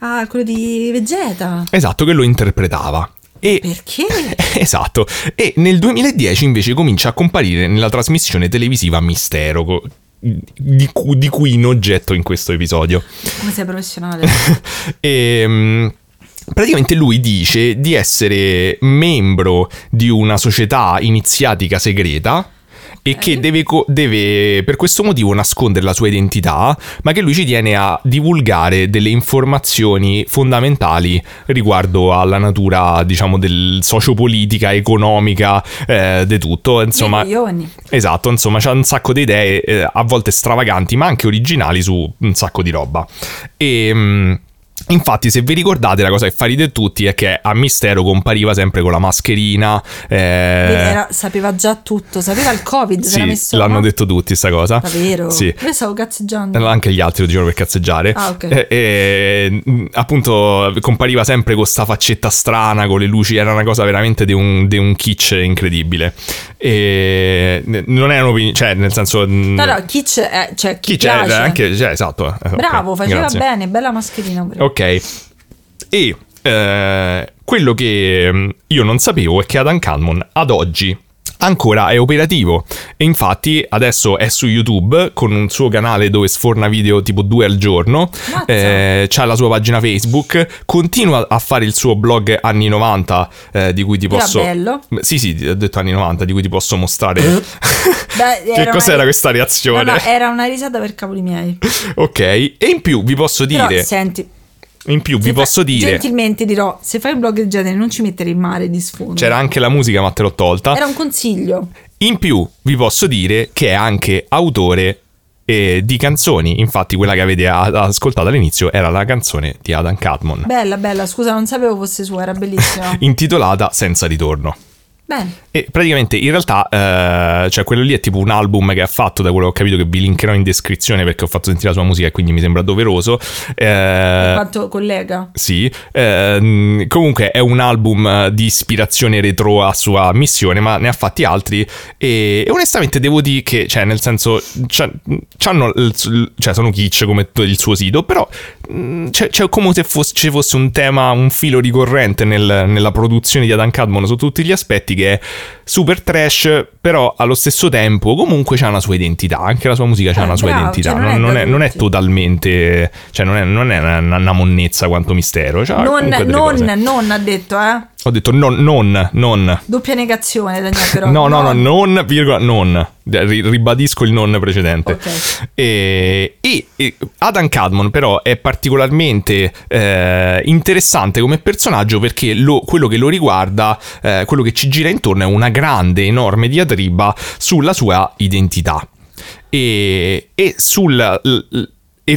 Ah, quello di Vegeta. Esatto, che lo interpretava. E Perché? Esatto. E nel 2010 invece comincia a comparire nella trasmissione televisiva Mistero, di, cu- di cui in oggetto in questo episodio. Come sei professionale? E, mm, praticamente lui dice di essere membro di una società iniziatica segreta. E che deve, deve per questo motivo nascondere la sua identità, ma che lui ci tiene a divulgare delle informazioni fondamentali riguardo alla natura, diciamo, del sociopolitica, economica, eh, di tutto. Insomma. Esatto, insomma, c'ha un sacco di idee, eh, a volte stravaganti, ma anche originali su un sacco di roba. E. mm, Infatti, se vi ricordate, la cosa che fa ridere tutti è che a Mistero compariva sempre con la mascherina. eh, Era- sapeva già tutto, sapeva il Covid, era sì, l'hanno no? detto tutti sta cosa. Davvero? Sì. Io stavo cazzeggiando. Anche gli altri lo dicevano per cazzeggiare. Ah, ok. E, e, mh, appunto compariva sempre con sta faccetta strana, con le luci, era una cosa veramente di un, di un kitsch incredibile. E non erano cioè nel senso... No, no, Kitsch è, cioè, Chi c'è? piace. Anche, cioè, esatto. eh, Bravo, faceva grazie. bene, bella mascherina pure. Ok. E eh, quello che mm, io non sapevo è che Adam Cadmon ad oggi ancora è operativo e infatti adesso è su YouTube con un suo canale dove sforna video tipo due al giorno, eh, c'ha la sua pagina Facebook, continua a fare il suo blog anni 90 eh, di cui ti Era posso... bello. Sì, sì, ho detto anni 90 di cui ti posso mostrare... Beh, che era cos'era una- questa reazione? No, no, era una risata per cavoli miei. Ok, e in più vi posso Però, dire... senti, in più vi se posso dire... Gentilmente dirò, se fai un blog del genere non ci mettere in mare di sfondo. C'era anche la musica ma te l'ho tolta. Era un consiglio. In più vi posso dire che è anche autore eh, di canzoni. Infatti, quella che avete a- ascoltato all'inizio era la canzone di Adam Cadmon, Bella, bella, scusa, non sapevo fosse sua, era bellissima. intitolata Senza ritorno. Bene. E praticamente in realtà, eh, cioè quello lì è tipo un album che ha fatto, da quello che ho capito, che vi linkerò in descrizione perché ho fatto sentire la sua musica e quindi mi sembra doveroso. Eh, Quanto collega. Sì, ehm, comunque è un album eh, di ispirazione retro a sua missione, ma ne ha fatti altri e, e onestamente devo dire che, cioè, nel senso, c'hanno il- cioè, sono kitsch come il suo sito, però mh, c'è, c'è come se fosse, ci fosse un tema, un filo ricorrente nel- nella produzione di Adam Cadmon su tutti gli aspetti che è super trash, però allo stesso tempo comunque c'ha una sua identità, anche la sua musica c'ha Eh, una sua bravo, identità, cioè, non non, è non è, non è totalmente, cioè non è, non è una, una monnezza quanto mistero, c'ha Non, non, non ha detto, eh. Ho detto non, non, non. Doppia negazione, Daniele, però. No, no, no, non, virgola, non. Ri- ribadisco il non precedente. Ok. E, e- e Adam Cadmon però è particolarmente eh, interessante come personaggio perché lo- quello che lo riguarda, eh, quello che ci gira intorno è una grande, enorme diatriba sulla sua identità e, e sulla l-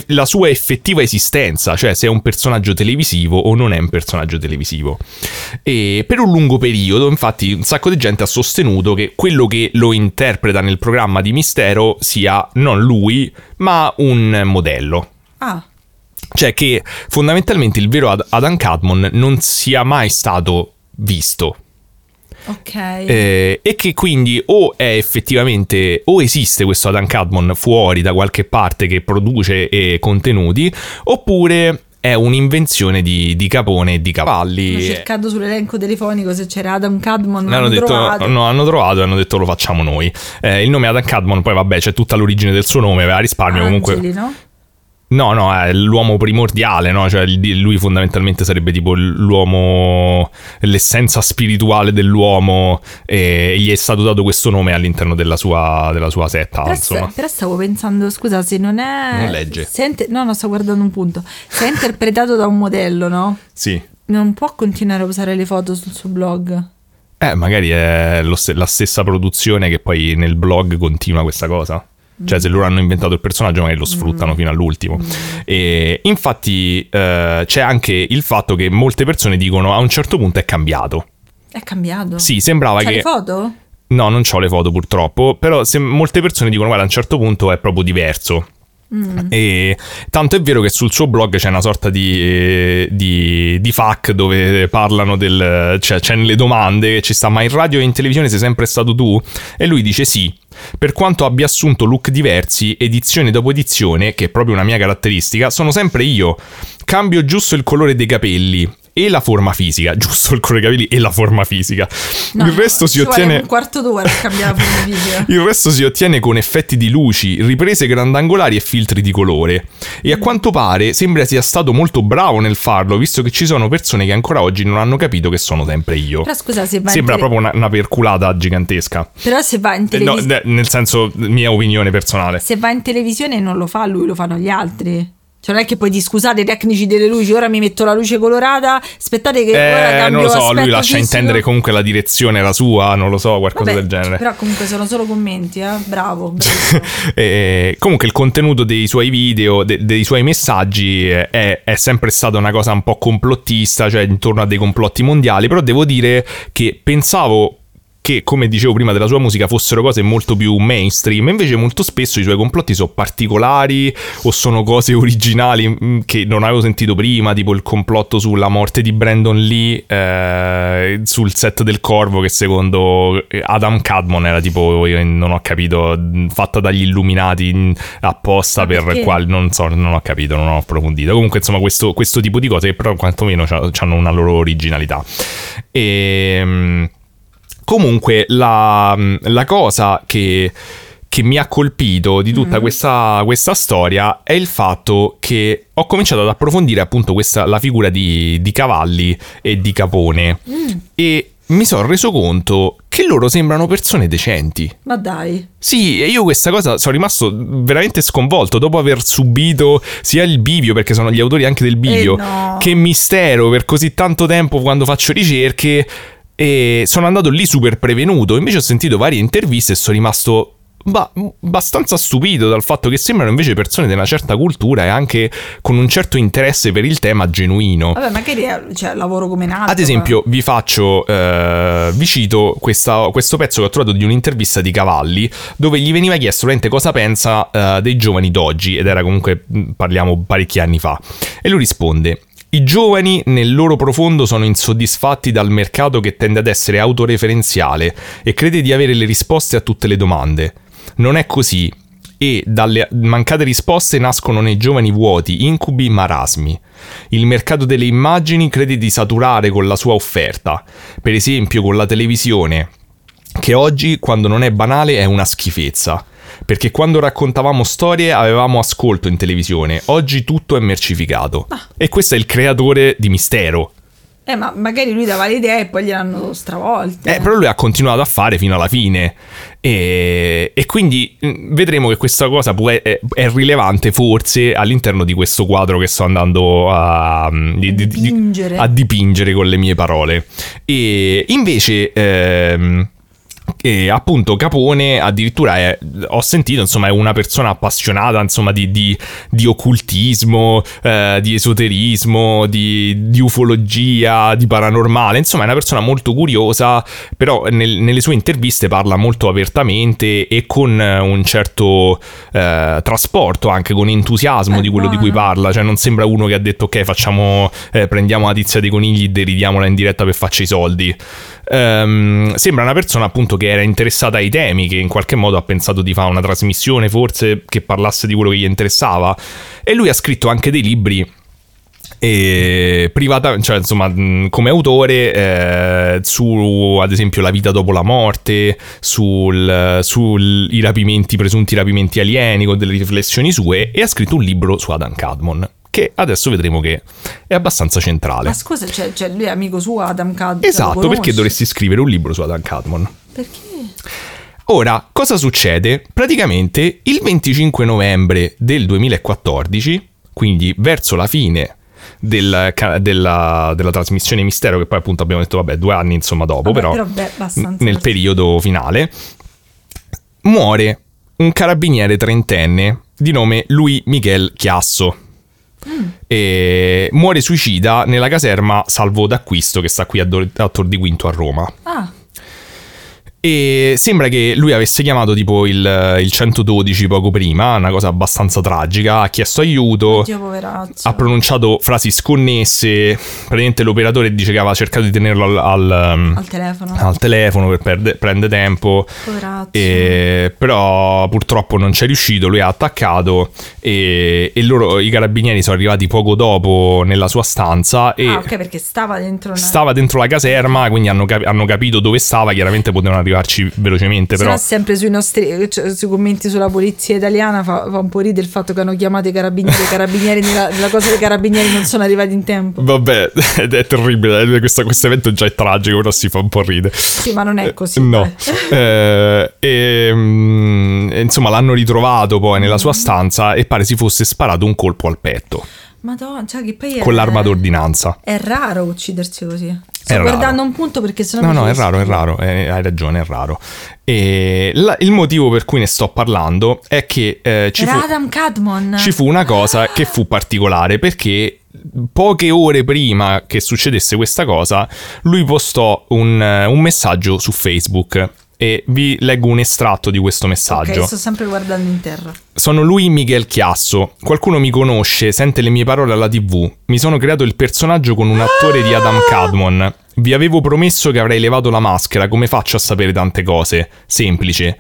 la sua effettiva esistenza, cioè se è un personaggio televisivo o non è un personaggio televisivo. E per un lungo periodo, infatti, un sacco di gente ha sostenuto che quello che lo interpreta nel programma di Mistero sia non lui, ma un modello. Ah, Cioè che fondamentalmente il vero Ad- Adam Cadmon non sia mai stato visto. Ok. Eh, e che quindi o è effettivamente o esiste questo Adam Cadmon fuori da qualche parte che produce eh, contenuti oppure è un'invenzione di, di Capone e di Ho Cavalli cercato sull'elenco telefonico se c'era Adam Cadmon, non hanno detto, trovato. no, hanno trovato e hanno detto lo facciamo noi. Eh, il nome Adam Cadmon, poi vabbè, c'è tutta l'origine del suo nome, aveva risparmio comunque. Angeli, no? No, no, è l'uomo primordiale, no? Cioè lui fondamentalmente sarebbe tipo l'uomo, l'essenza spirituale dell'uomo e gli è stato dato questo nome all'interno della sua, della sua setta, Però, insomma. però stavo pensando, scusa, se non è... Non legge. inter- no, no, sto guardando un punto. Se è interpretato da un modello, no? Sì. Non può continuare a usare le foto sul suo blog. Eh, magari è lo st- la stessa produzione che poi nel blog continua questa cosa. Cioè, se loro hanno inventato il personaggio, magari lo sfruttano fino all'ultimo. E infatti eh, c'è anche il fatto che molte persone dicono a un certo punto è cambiato. È cambiato. Sì, sembrava C'ha che. le foto? No, non ho le foto purtroppo, però se molte persone dicono guarda a un certo punto è proprio diverso. E tanto è vero che sul suo blog c'è una sorta di, di, di FAQ dove parlano del. cioè c'è nelle domande ci sta, ma in radio e in televisione sei sempre stato tu? E lui dice sì. Per quanto abbia assunto look diversi, edizione dopo edizione, che è proprio una mia caratteristica, sono sempre io. Cambio giusto il colore dei capelli e la forma fisica, giusto il capelli e la forma fisica. No, il resto si ottiene quarto d'ora per cambiare la forma fisica. il resto si ottiene con effetti di luci, riprese grandangolari e filtri di colore. E a Mm. quanto pare sembra sia stato molto bravo nel farlo, visto che ci sono persone che ancora oggi non hanno capito che sono sempre io. Però scusa, se va Sembra tele- proprio una, una perculata gigantesca. Però se va in Eh, no, televisione... ne- nel senso, mia opinione personale. Se va in televisione non lo fa lui, lo fanno gli altri. Cioè non è che poi di scusate i tecnici delle luci, ora mi metto la luce colorata, aspettate che ora Eh, cambio non lo so, lui lascia fisico. intendere comunque la direzione era sua, non lo so, qualcosa Vabbè, del genere. Però comunque sono solo commenti, eh. Bravo. bravissimo. Eh, comunque il contenuto dei suoi video, de- dei suoi messaggi eh, è, è sempre stata una cosa un po' complottista, cioè intorno a dei complotti mondiali, però devo dire che pensavo che, come dicevo prima della sua musica, fossero cose molto più mainstream, invece molto spesso i suoi complotti sono particolari o sono cose originali mm, che non avevo sentito prima, tipo il complotto sulla morte di Brandon Lee eh, sul set del Corvo che secondo Adam Cadmon era tipo, non ho capito, mh, fatta dagli illuminati mh, apposta per quali, non so, non ho capito, non ho approfondito. Comunque insomma questo, questo tipo di cose che però quantomeno hanno una loro originalità. E... Comunque, la, la cosa che, che mi ha colpito di tutta questa, questa storia è il fatto che ho cominciato ad approfondire appunto questa, la figura di, di Cavalli e di Capone e mi sono reso conto che loro sembrano persone decenti. Ma dai. Sì, e io questa cosa sono rimasto veramente sconvolto dopo aver subito sia il bivio, perché sono gli autori anche del bivio, Eh no. che mistero per così tanto tempo quando faccio ricerche. E sono andato lì super prevenuto. Invece ho sentito varie interviste e sono rimasto ba- abbastanza stupito dal fatto che sembrano invece persone di una certa cultura e anche con un certo interesse per il tema genuino. Vabbè, magari è, cioè, lavoro come un altro. Ad esempio, vi faccio, eh, vi cito questa- questo pezzo che ho trovato di un'intervista di Cavalli, dove gli veniva chiesto veramente cosa pensa eh, dei giovani d'oggi, ed era comunque, parliamo parecchi anni fa. E lui risponde. I giovani nel loro profondo sono insoddisfatti dal mercato che tende ad essere autoreferenziale e crede di avere le risposte a tutte le domande. Non è così e dalle mancate risposte nascono nei giovani vuoti, incubi, marasmi. Il mercato delle immagini crede di saturare con la sua offerta, per esempio con la televisione, che oggi, quando non è banale, è una schifezza. Perché quando raccontavamo storie avevamo ascolto in televisione, oggi tutto è mercificato. E questo è il creatore di Mistero. Eh, ma magari lui dava l'idea e poi gliel'hanno stravolte. Eh, però lui ha continuato a fare fino alla fine. E, e quindi mh, vedremo che questa cosa è, è rilevante forse all'interno di questo quadro che sto andando a, di- di- di- dipingere. a dipingere con le mie parole. E invece. ehm, e appunto Capone addirittura è, ho sentito insomma è una persona appassionata insomma di, di- di occultismo, eh, di esoterismo, di, di ufologia, di paranormale, insomma è una persona molto curiosa, però nel- nelle sue interviste parla molto apertamente e con eh, un certo eh, trasporto, anche con entusiasmo Eh, di quello di cui parla, cioè non sembra uno che ha detto ok facciamo, eh, prendiamo la tizia dei conigli, deridiamola in diretta per farci i soldi. Ehm, sembra una persona appunto che era interessata ai temi, che in qualche modo ha pensato di fare una trasmissione forse che parlasse di quello che gli interessava. E lui ha scritto anche dei libri. E privata, cioè insomma, come autore eh, su ad esempio la vita dopo la morte, sul- sui rapimenti, presunti rapimenti alieni, con delle riflessioni sue, e ha scritto un libro su Adam Cadmon, che adesso vedremo che è abbastanza centrale. Ma scusa, cioè, cioè, lui è amico suo, Adam Cad. Esatto, perché dovresti scrivere un libro su Adam Cadmon? Perché? Ora, cosa succede? Praticamente il 25 novembre del 2014, quindi verso la fine del della, della trasmissione Mistero, che poi appunto abbiamo detto, vabbè, due anni insomma dopo, Vabbè, però, però, beh, nel periodo finale, muore un carabiniere trentenne di nome Louis Miguel Chiasso. E muore suicida nella caserma Salvo d'Acquisto che sta qui a, Do- a Tor di Quinto a Roma. Ah, E sembra che lui avesse chiamato tipo il, il 112 poco prima, una cosa abbastanza tragica, ha chiesto aiuto, oddio ha pronunciato frasi sconnesse, praticamente l'operatore dice che aveva cercato di tenerlo al, al, um, Al telefono. al telefono per perde- prendere tempo, e- però purtroppo non ci è riuscito, lui ha attaccato e, e loro, i carabinieri sono arrivati poco dopo nella sua stanza e... Ah, ok, perché stava dentro una... Stava dentro la caserma, quindi hanno, capi- hanno capito dove stava. Chiaramente potevano arrivarci velocemente, Se però. sempre sui nostri cioè, sui commenti sulla polizia italiana fa, fa un po' ridere il fatto che hanno chiamato i carabinieri, i carabinieri nella, nella cosa dei carabinieri non sono arrivati in tempo. Vabbè, è terribile. eh, Questo, questo evento già è tragico, però si fa un po' ridere. Sì, ma non è così. No. Eh, e, mm, insomma, l'hanno ritrovato poi nella sua stanza e pare si fosse sparato un colpo al petto Madonna, cioè che poi è, con l'arma d'ordinanza. È raro uccidersi così. Sto È raro. guardando un punto perché sennò No, no, è raro, è raro, eh, hai ragione, è raro. E la- il motivo per cui ne sto parlando è che eh, ci Era fu... Adam Cadmon. ci fu una cosa che fu particolare perché poche ore prima che succedesse questa cosa, lui postò un, un messaggio su Facebook e vi leggo un estratto di questo messaggio. Ok, sto sempre guardando in terra. Sono lui Miguel Chiasso. Qualcuno mi conosce, sente le mie parole alla TV. Mi sono creato il personaggio con un attore di Adam Cadmon. Vi avevo promesso che avrei levato la maschera, come faccio a sapere tante cose? Semplice.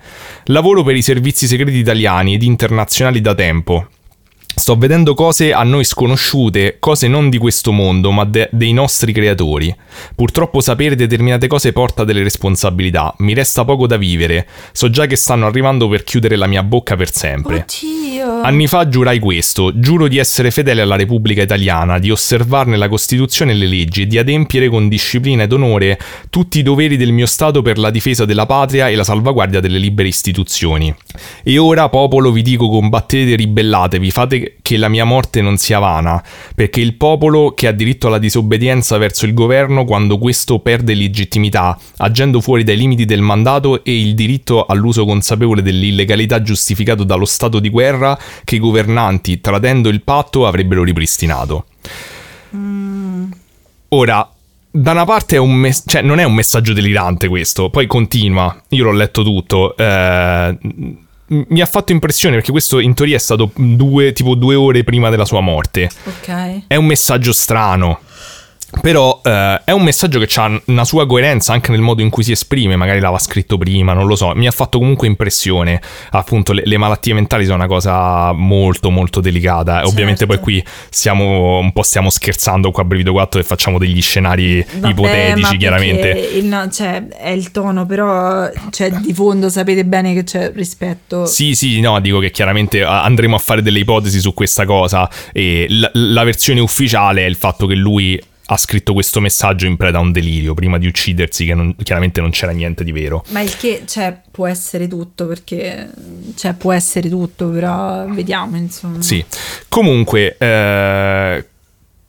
Lavoro per i servizi segreti italiani ed internazionali da tempo. Sto vedendo cose a noi sconosciute, cose non di questo mondo, ma de- dei nostri creatori. Purtroppo sapere determinate cose porta delle responsabilità. Mi resta poco da vivere. So già che stanno arrivando per chiudere la mia bocca per sempre. Oddio. Anni fa giurai questo, giuro di essere fedele alla Repubblica Italiana, di osservarne la Costituzione e le leggi di adempiere con disciplina ed onore tutti i doveri del mio Stato per la difesa della patria e la salvaguardia delle libere istituzioni. E ora, popolo, vi dico combattete ribellatevi, fate che la mia morte non sia vana, perché il popolo che ha diritto alla disobbedienza verso il governo quando questo perde legittimità, agendo fuori dai limiti del mandato e il diritto all'uso consapevole dell'illegalità giustificato dallo stato di guerra che i governanti, tradendo il patto, avrebbero ripristinato. Ora, da una parte è un mess- cioè, non è un messaggio delirante questo, poi continua, io l'ho letto tutto. eh, mi ha fatto impressione perché questo in teoria è stato due, tipo due ore prima della sua morte. Ok. È un messaggio strano. Però eh, è un messaggio che ha una sua coerenza anche nel modo in cui si esprime, magari l'aveva scritto prima, non lo so, mi ha fatto comunque impressione. Appunto, le, le malattie mentali sono una cosa molto molto delicata. E Ovviamente poi Certo. qui stiamo un po' stiamo scherzando qua a Brivido 4 e facciamo degli scenari Vabbè, ipotetici, chiaramente. Il, no, cioè, è il tono, però cioè, di fondo sapete bene che c'è rispetto. Sì, sì, no, dico che chiaramente andremo a fare delle ipotesi su questa cosa e la, la versione ufficiale è il fatto che lui ha scritto questo messaggio in preda a un delirio prima di uccidersi, che non- chiaramente non c'era niente di vero. Ma il che, cioè, può essere tutto, perché, cioè, può essere tutto, però vediamo, insomma. Sì. Comunque, eh,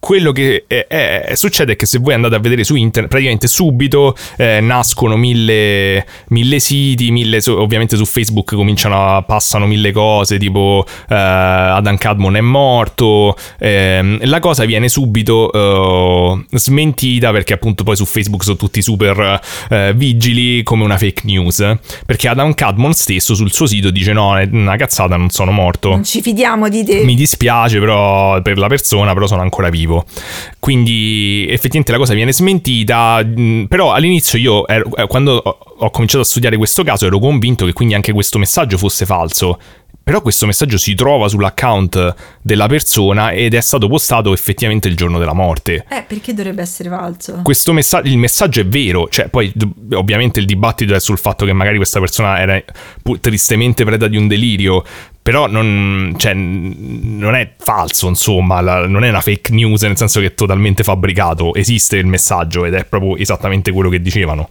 quello che è- è- succede è che se voi andate a vedere su internet, praticamente subito eh, nascono mille, mille siti, mille, ovviamente su Facebook cominciano a passano mille cose, tipo eh, Adam Cadmon è morto, ehm, la cosa viene subito eh, smentita perché appunto poi su Facebook sono tutti super eh, vigili come una fake news, perché Adam Cadmon stesso sul suo sito dice no, è una cazzata, non sono morto. Non ci fidiamo di te. Mi dispiace però per la persona, però sono ancora vivo. Quindi effettivamente la cosa viene smentita, mh, però all'inizio io ero- eh, quando ho, cominciato a studiare questo caso ero convinto che quindi anche questo messaggio fosse falso. Però questo messaggio si trova sull'account della persona ed è stato postato effettivamente il giorno della morte. Eh, perché dovrebbe essere falso? Questo messaggio, il messaggio è vero, cioè poi ovviamente il dibattito è sul fatto che magari questa persona era tristemente preda di un delirio, però non, cioè, non è falso, insomma, la- non è una fake news nel senso che è totalmente fabbricato, esiste il messaggio ed è proprio esattamente quello che dicevano.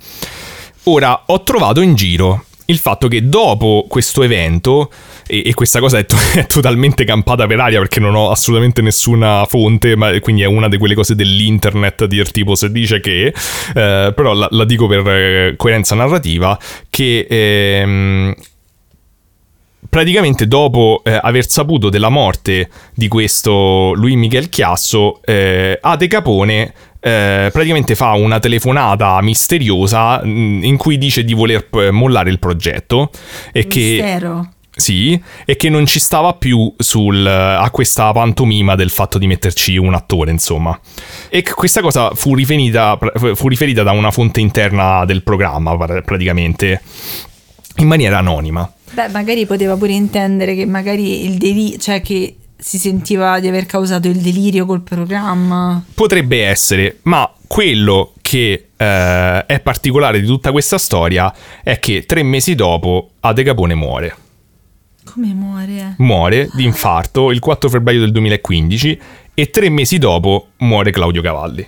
Ora, ho trovato in giro il fatto che dopo questo evento, e, e questa cosa è, to- è totalmente campata per aria perché non ho assolutamente nessuna fonte, ma quindi è una di quelle cose dell'internet dir tipo se dice che, eh, però la, la dico per eh, coerenza narrativa, che... ehm, praticamente dopo eh, aver saputo della morte di questo Luis Miguel Chiasso, eh, Ade Capone eh, praticamente fa una telefonata misteriosa mh, in cui dice di voler eh, mollare il progetto e che Mistero. sì, e che non ci stava più sul, a questa pantomima del fatto di metterci un attore, insomma. E che questa cosa fu riferita, fu riferita da una fonte interna del programma, pra- praticamente, in maniera anonima. Beh, magari poteva pure intendere che magari il delirio, cioè che si sentiva di aver causato il delirio col programma. Potrebbe essere, ma quello che eh, è particolare di tutta questa storia è che tre mesi dopo Ade Capone muore. Come muore? Muore di infarto il 4 febbraio del 2015 e tre mesi dopo muore Claudio Cavalli.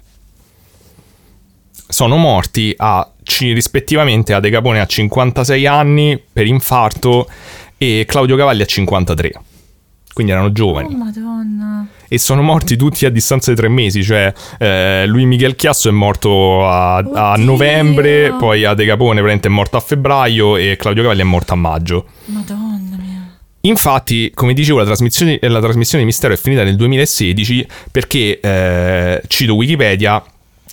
Sono morti a, ci- rispettivamente Ade Capone a 56 anni per infarto e Claudio Cavalli a 53. Quindi erano giovani Oh, madonna. e sono morti tutti a distanza di tre mesi, cioè eh, lui Michel Chiasso è morto a, a novembre, poi Ade Capone praticamente è morto a febbraio e Claudio Cavalli è morto a maggio. Madonna mia. Infatti, come dicevo, la trasmissione, la trasmissione di Mistero è finita nel 2016 perché, eh, cito Wikipedia,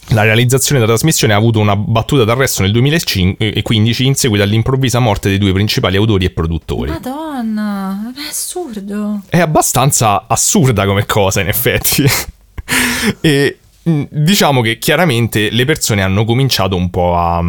la realizzazione della trasmissione ha avuto una battuta d'arresto nel 2015 in seguito all'improvvisa morte dei due principali autori e produttori. Madonna, è assurdo. È abbastanza assurda come cosa, in effetti. e diciamo che chiaramente le persone hanno cominciato un po' a,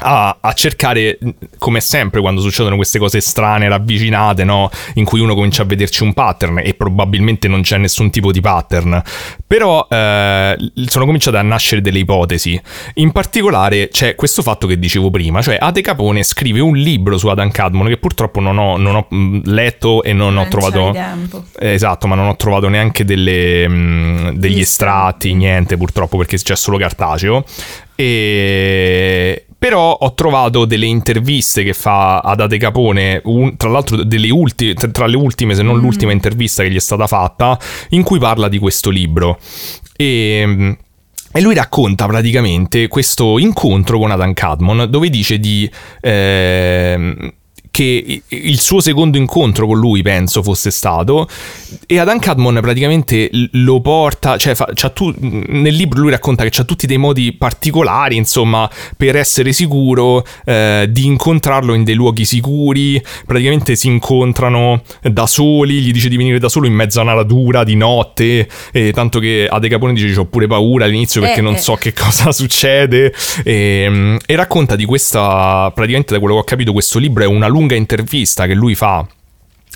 a, a cercare, come sempre quando succedono queste cose strane, ravvicinate, no? in cui uno comincia a vederci un pattern e probabilmente non c'è nessun tipo di pattern, però eh, sono cominciate a nascere delle ipotesi. In particolare c'è questo fatto che dicevo prima, cioè Ade Capone scrive un libro su Adam Cadmon che purtroppo non ho, non ho mh, letto e non, Non ho trovato... Eh, Esatto, ma non ho trovato neanche delle, mh, degli Gli estratti, niente purtroppo perché c'è solo cartaceo. E... Però ho trovato delle interviste che fa ad Ade Capone, un- tra l'altro delle ulti- tra tra le ultime, se non l'ultima intervista che gli è stata fatta, in cui parla di questo libro. E... mh, e lui racconta praticamente questo incontro con Adam Cadmon dove dice di... ehm, che il suo secondo incontro con lui, penso, fosse stato. E Adam Cadmon praticamente lo porta, cioè fa- c'ha tu- nel libro lui racconta che c'ha tutti dei modi particolari, insomma, per essere sicuro eh, di incontrarlo in dei luoghi sicuri. Praticamente si incontrano da soli, gli dice di venire da solo in mezzo a una radura di notte. E tanto che Ade Capone dice: Ho pure paura all'inizio perché Eh, non eh. so che cosa succede. E, e racconta di questa, praticamente da quello che ho capito, questo libro è una lunga intervista che lui fa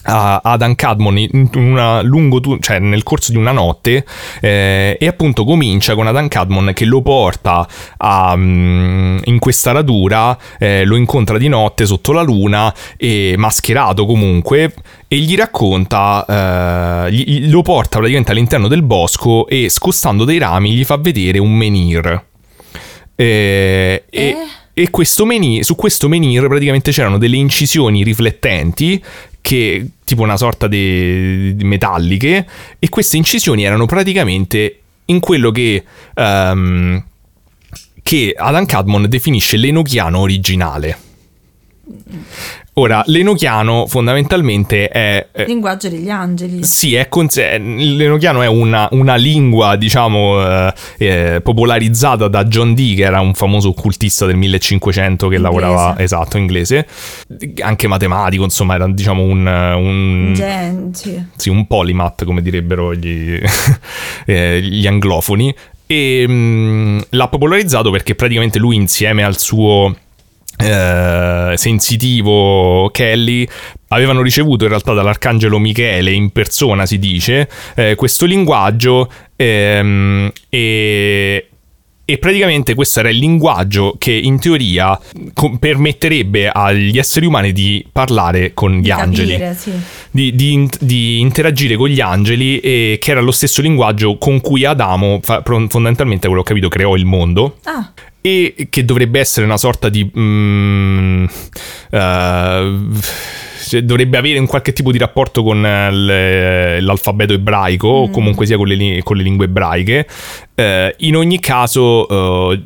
a Adam Cadmon in una lungo cioè nel corso di una notte eh, e appunto comincia con Adam Cadmon che lo porta a, mm, in questa radura eh, lo incontra di notte sotto la luna e mascherato comunque e gli racconta eh, gli- lo porta praticamente all'interno del bosco e scostando dei rami gli fa vedere un menhir eh, e, Eh? E questo menhir, su questo menhir praticamente c'erano delle incisioni riflettenti che tipo una sorta di, metalliche e queste incisioni erano praticamente in quello che ehm, che Alan Cadmon definisce l'enochiano originale. Ora, l'enochiano fondamentalmente è... è- Linguaggio degli angeli. sì, è cons- è- l'enochiano è una, una lingua, diciamo, eh, eh, popolarizzata da John Dee, che era un famoso occultista del 1500 che Inglese. lavorava, esatto, inglese, anche matematico, insomma, era diciamo un... un Gen- sì. sì, un polymath, come direbbero gli, eh, gli anglofoni. E mh, l'ha popolarizzato perché praticamente lui, insieme al suo eh, sensitivo Kelly, avevano ricevuto in realtà dall'arcangelo Michele in persona, si dice, eh, questo linguaggio ehm, e. E praticamente questo era il linguaggio che in teoria co- permetterebbe agli esseri umani di parlare con gli Di angeli capire, sì. di, di di interagire con gli angeli e che era lo stesso linguaggio con cui Adamo fa- fondamentalmente quello ho capito creò il mondo Ah, e che dovrebbe essere una sorta di mm, eh, cioè, dovrebbe avere un qualche tipo di rapporto con eh, l'alfabeto ebraico o comunque sia con le, con le lingue ebraiche. Eh, in ogni caso eh,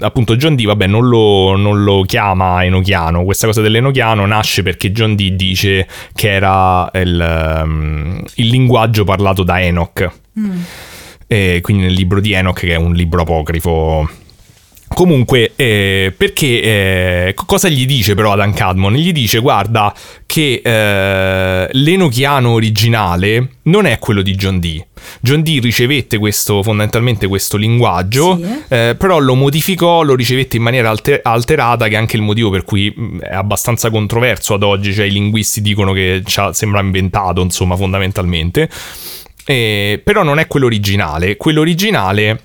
appunto John Dee vabbè non lo, non lo chiama enochiano. Questa cosa dell'enochiano nasce perché John Dee dice che era il, ehm, il linguaggio parlato da Enoch. E quindi nel libro di Enoch che è un libro apocrifo Comunque, eh, perché eh, co- cosa gli dice però Adam Cadmon? Gli dice: Guarda, che eh, l'enochiano originale non è quello di John Dee. John Dee ricevette questo, fondamentalmente questo linguaggio, Sì. eh, però lo modificò, lo ricevette in maniera alter- alterata, che è anche il motivo per cui mh, è abbastanza controverso ad oggi. Cioè, i linguisti dicono che sembra inventato, insomma, fondamentalmente. Eh, però non è quello originale. Quello originale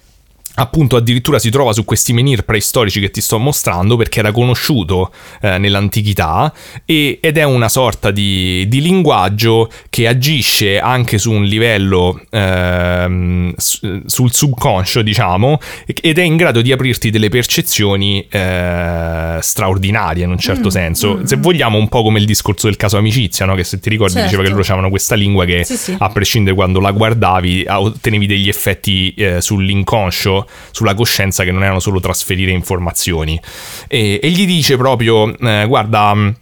appunto addirittura si trova su questi menhir preistorici che ti sto mostrando perché era conosciuto eh, nell'antichità e- ed è una sorta di, di linguaggio che agisce anche su un livello s- sul subconscio diciamo ed è in grado di aprirti delle percezioni eh, straordinarie in un certo senso se vogliamo un po' come il discorso del caso amicizia no? che se ti ricordi Certo. diceva che loro avevano questa lingua che Sì, sì. a prescindere quando la guardavi, ottenevi degli effetti eh, sulla coscienza che non erano solo trasferire informazioni. E, e gli dice proprio, eh, guarda, mh,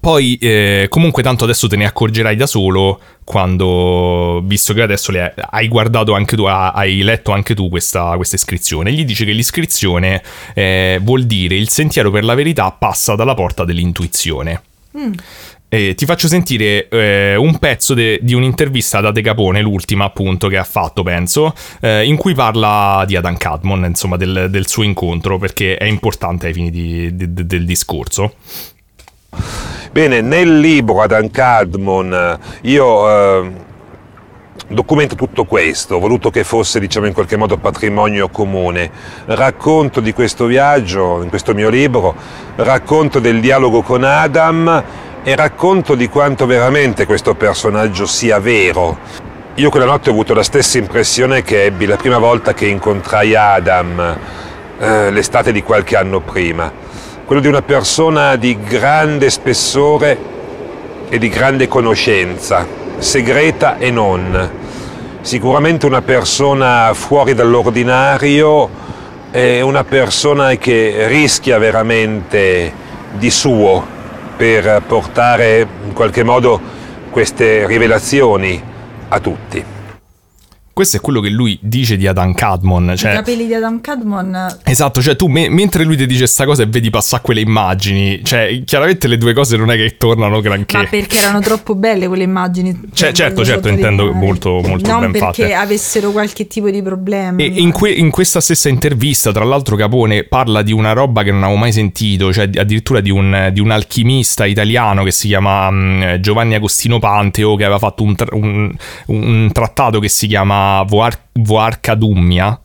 poi eh, comunque tanto adesso te ne accorgerai da solo quando, visto che adesso le hai guardato anche tu, ha- hai letto anche tu questa, questa iscrizione. Gli dice che l'iscrizione eh, vuol dire il sentiero per la verità passa dalla porta dell'intuizione. Eh, ti faccio sentire eh, un pezzo de- di un'intervista ad Ade Capone, l'ultima appunto che ha fatto, penso, eh, in cui parla di Adam Cadmon, insomma, del, del suo incontro, perché è importante ai fini di- di- del discorso. Bene, nel libro Adam Cadmon io eh, documento tutto questo, ho voluto che fosse diciamo in qualche modo patrimonio comune. Racconto di questo viaggio in questo mio libro, racconto del dialogo con Adam e racconto di quanto veramente questo personaggio sia vero. Io quella notte ho avuto la stessa impressione che ebbi la prima volta che incontrai Adam eh, l'estate di qualche anno prima, quello di una persona di grande spessore e di grande conoscenza, segreta e non. Sicuramente una persona fuori dall'ordinario, è una persona che rischia veramente di suo per portare in qualche modo queste rivelazioni a tutti. Questo è quello che lui dice di Adam Cadmon. I Cioè, capelli di Adam Cadmon Esatto, cioè tu me- mentre lui ti dice sta cosa e vedi passare quelle immagini, cioè chiaramente le due cose non è che tornano granché. Ma perché erano troppo belle quelle immagini? Cioè, certo, Voglio certo, intendo molto- molto non ben perché fatte. avessero qualche tipo di problema. E in, que- in questa stessa intervista, tra l'altro, Capone parla di una roba che non avevo mai sentito, cioè di- addirittura di un, di un alchimista italiano che si chiama mm, Giovanni Agostino Panteo, che aveva fatto un, tra- un- un trattato che si chiama Voar- Voarcadummia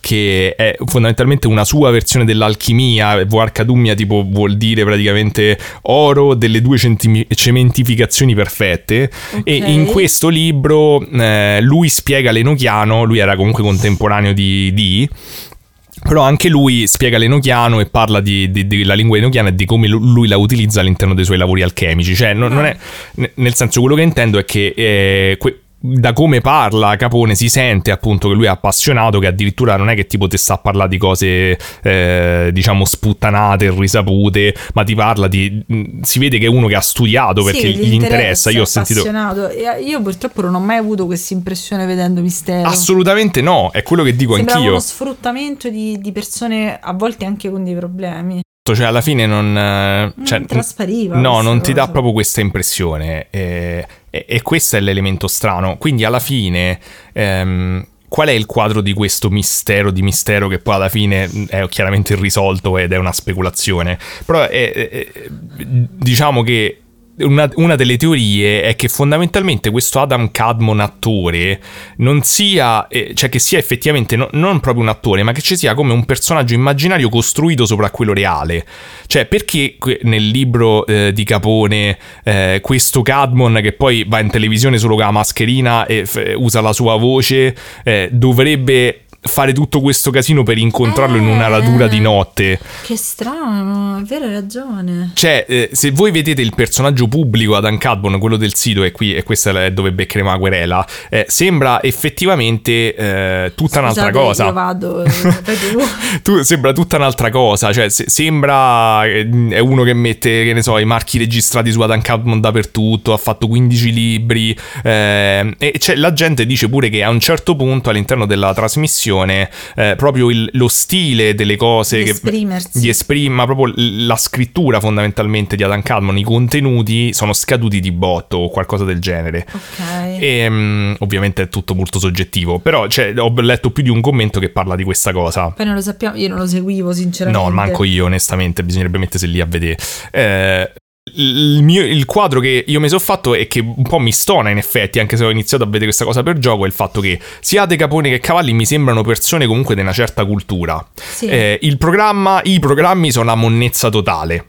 che è fondamentalmente una sua versione dell'alchimia. Voarcadummia tipo vuol dire praticamente oro delle due centimi- cementificazioni perfette. E Ok. in questo libro eh, lui spiega l'Enochiano, lui era comunque contemporaneo di, di però anche lui spiega l'enochiano e parla di- di- della lingua enochiana e di come lu- lui la utilizza all'interno dei suoi lavori alchemici. Cioè, non, non è. ne- Nel senso, quello che intendo è che. eh, que- da come parla Capone si sente appunto che lui è appassionato, che addirittura non è che tipo ti sta a parlare di cose eh, diciamo sputtanate, risapute, ma ti parla di... mh, si vede che è uno che ha studiato perché Sì, gli interessa. Io ho sentito... appassionato. E Io purtroppo non ho mai avuto questa impressione vedendo Mistero. Assolutamente no, è quello che dico Sembrava anch'io. uno sfruttamento di, di persone a volte anche con dei problemi. Cioè, alla fine non. eh, Cioè, Non traspariva No, non ti dà proprio questa impressione. eh, e, e questo è l'elemento strano. Quindi, alla fine. ehm, Qual è il quadro di questo mistero di mistero che poi alla fine mh, è chiaramente irrisolto ed è una speculazione? Però è- è- è- diciamo che una, una delle teorie è che fondamentalmente questo Adam Cadmon attore non sia, eh, cioè che sia effettivamente no- non proprio un attore, ma che ci sia come un personaggio immaginario costruito sopra quello reale. Cioè, perché nel libro eh, di Capone eh, questo Cadmon, che poi va in televisione solo con la mascherina e f- usa la sua voce, eh, dovrebbe fare tutto questo casino per incontrarlo in una Eh. radura di notte? Che strano, è hai ragione. Cioè, eh, se voi vedete il personaggio pubblico Adam Cadbon, quello del sito, e qui e questa è dove beccheremo la querela, eh, sembra effettivamente eh, tutta un'altra Scusate, cosa. Io vado, eh, tu. Sembra tutta un'altra cosa, cioè se- sembra eh, è uno che mette, che ne so, i marchi registrati su Adam Cadmon dappertutto, ha fatto 15 libri eh, e c'è- la gente dice pure che a un certo punto all'interno della trasmissione eh, proprio il- lo stile delle cose Di esprimersi. esprim- ma proprio la scrittura fondamentalmente di Adam Cadmon, i contenuti sono scaduti di botto o qualcosa del genere. Ok. E mm, ovviamente è tutto molto soggettivo, però cioè, ho letto più di un commento che parla di questa cosa. Poi non lo sappiamo, io non lo seguivo sinceramente. No, manco io, onestamente, bisognerebbe mettersi lì a vedere. Eh, il, mio- il quadro che io mi sono fatto e che un po' mi stona in effetti, anche se ho iniziato a vedere questa cosa per gioco, è il fatto che sia De Capone che Cavalli mi sembrano persone comunque di una certa cultura. Sì. Eh, il programma, I programmi sono la monnezza totale.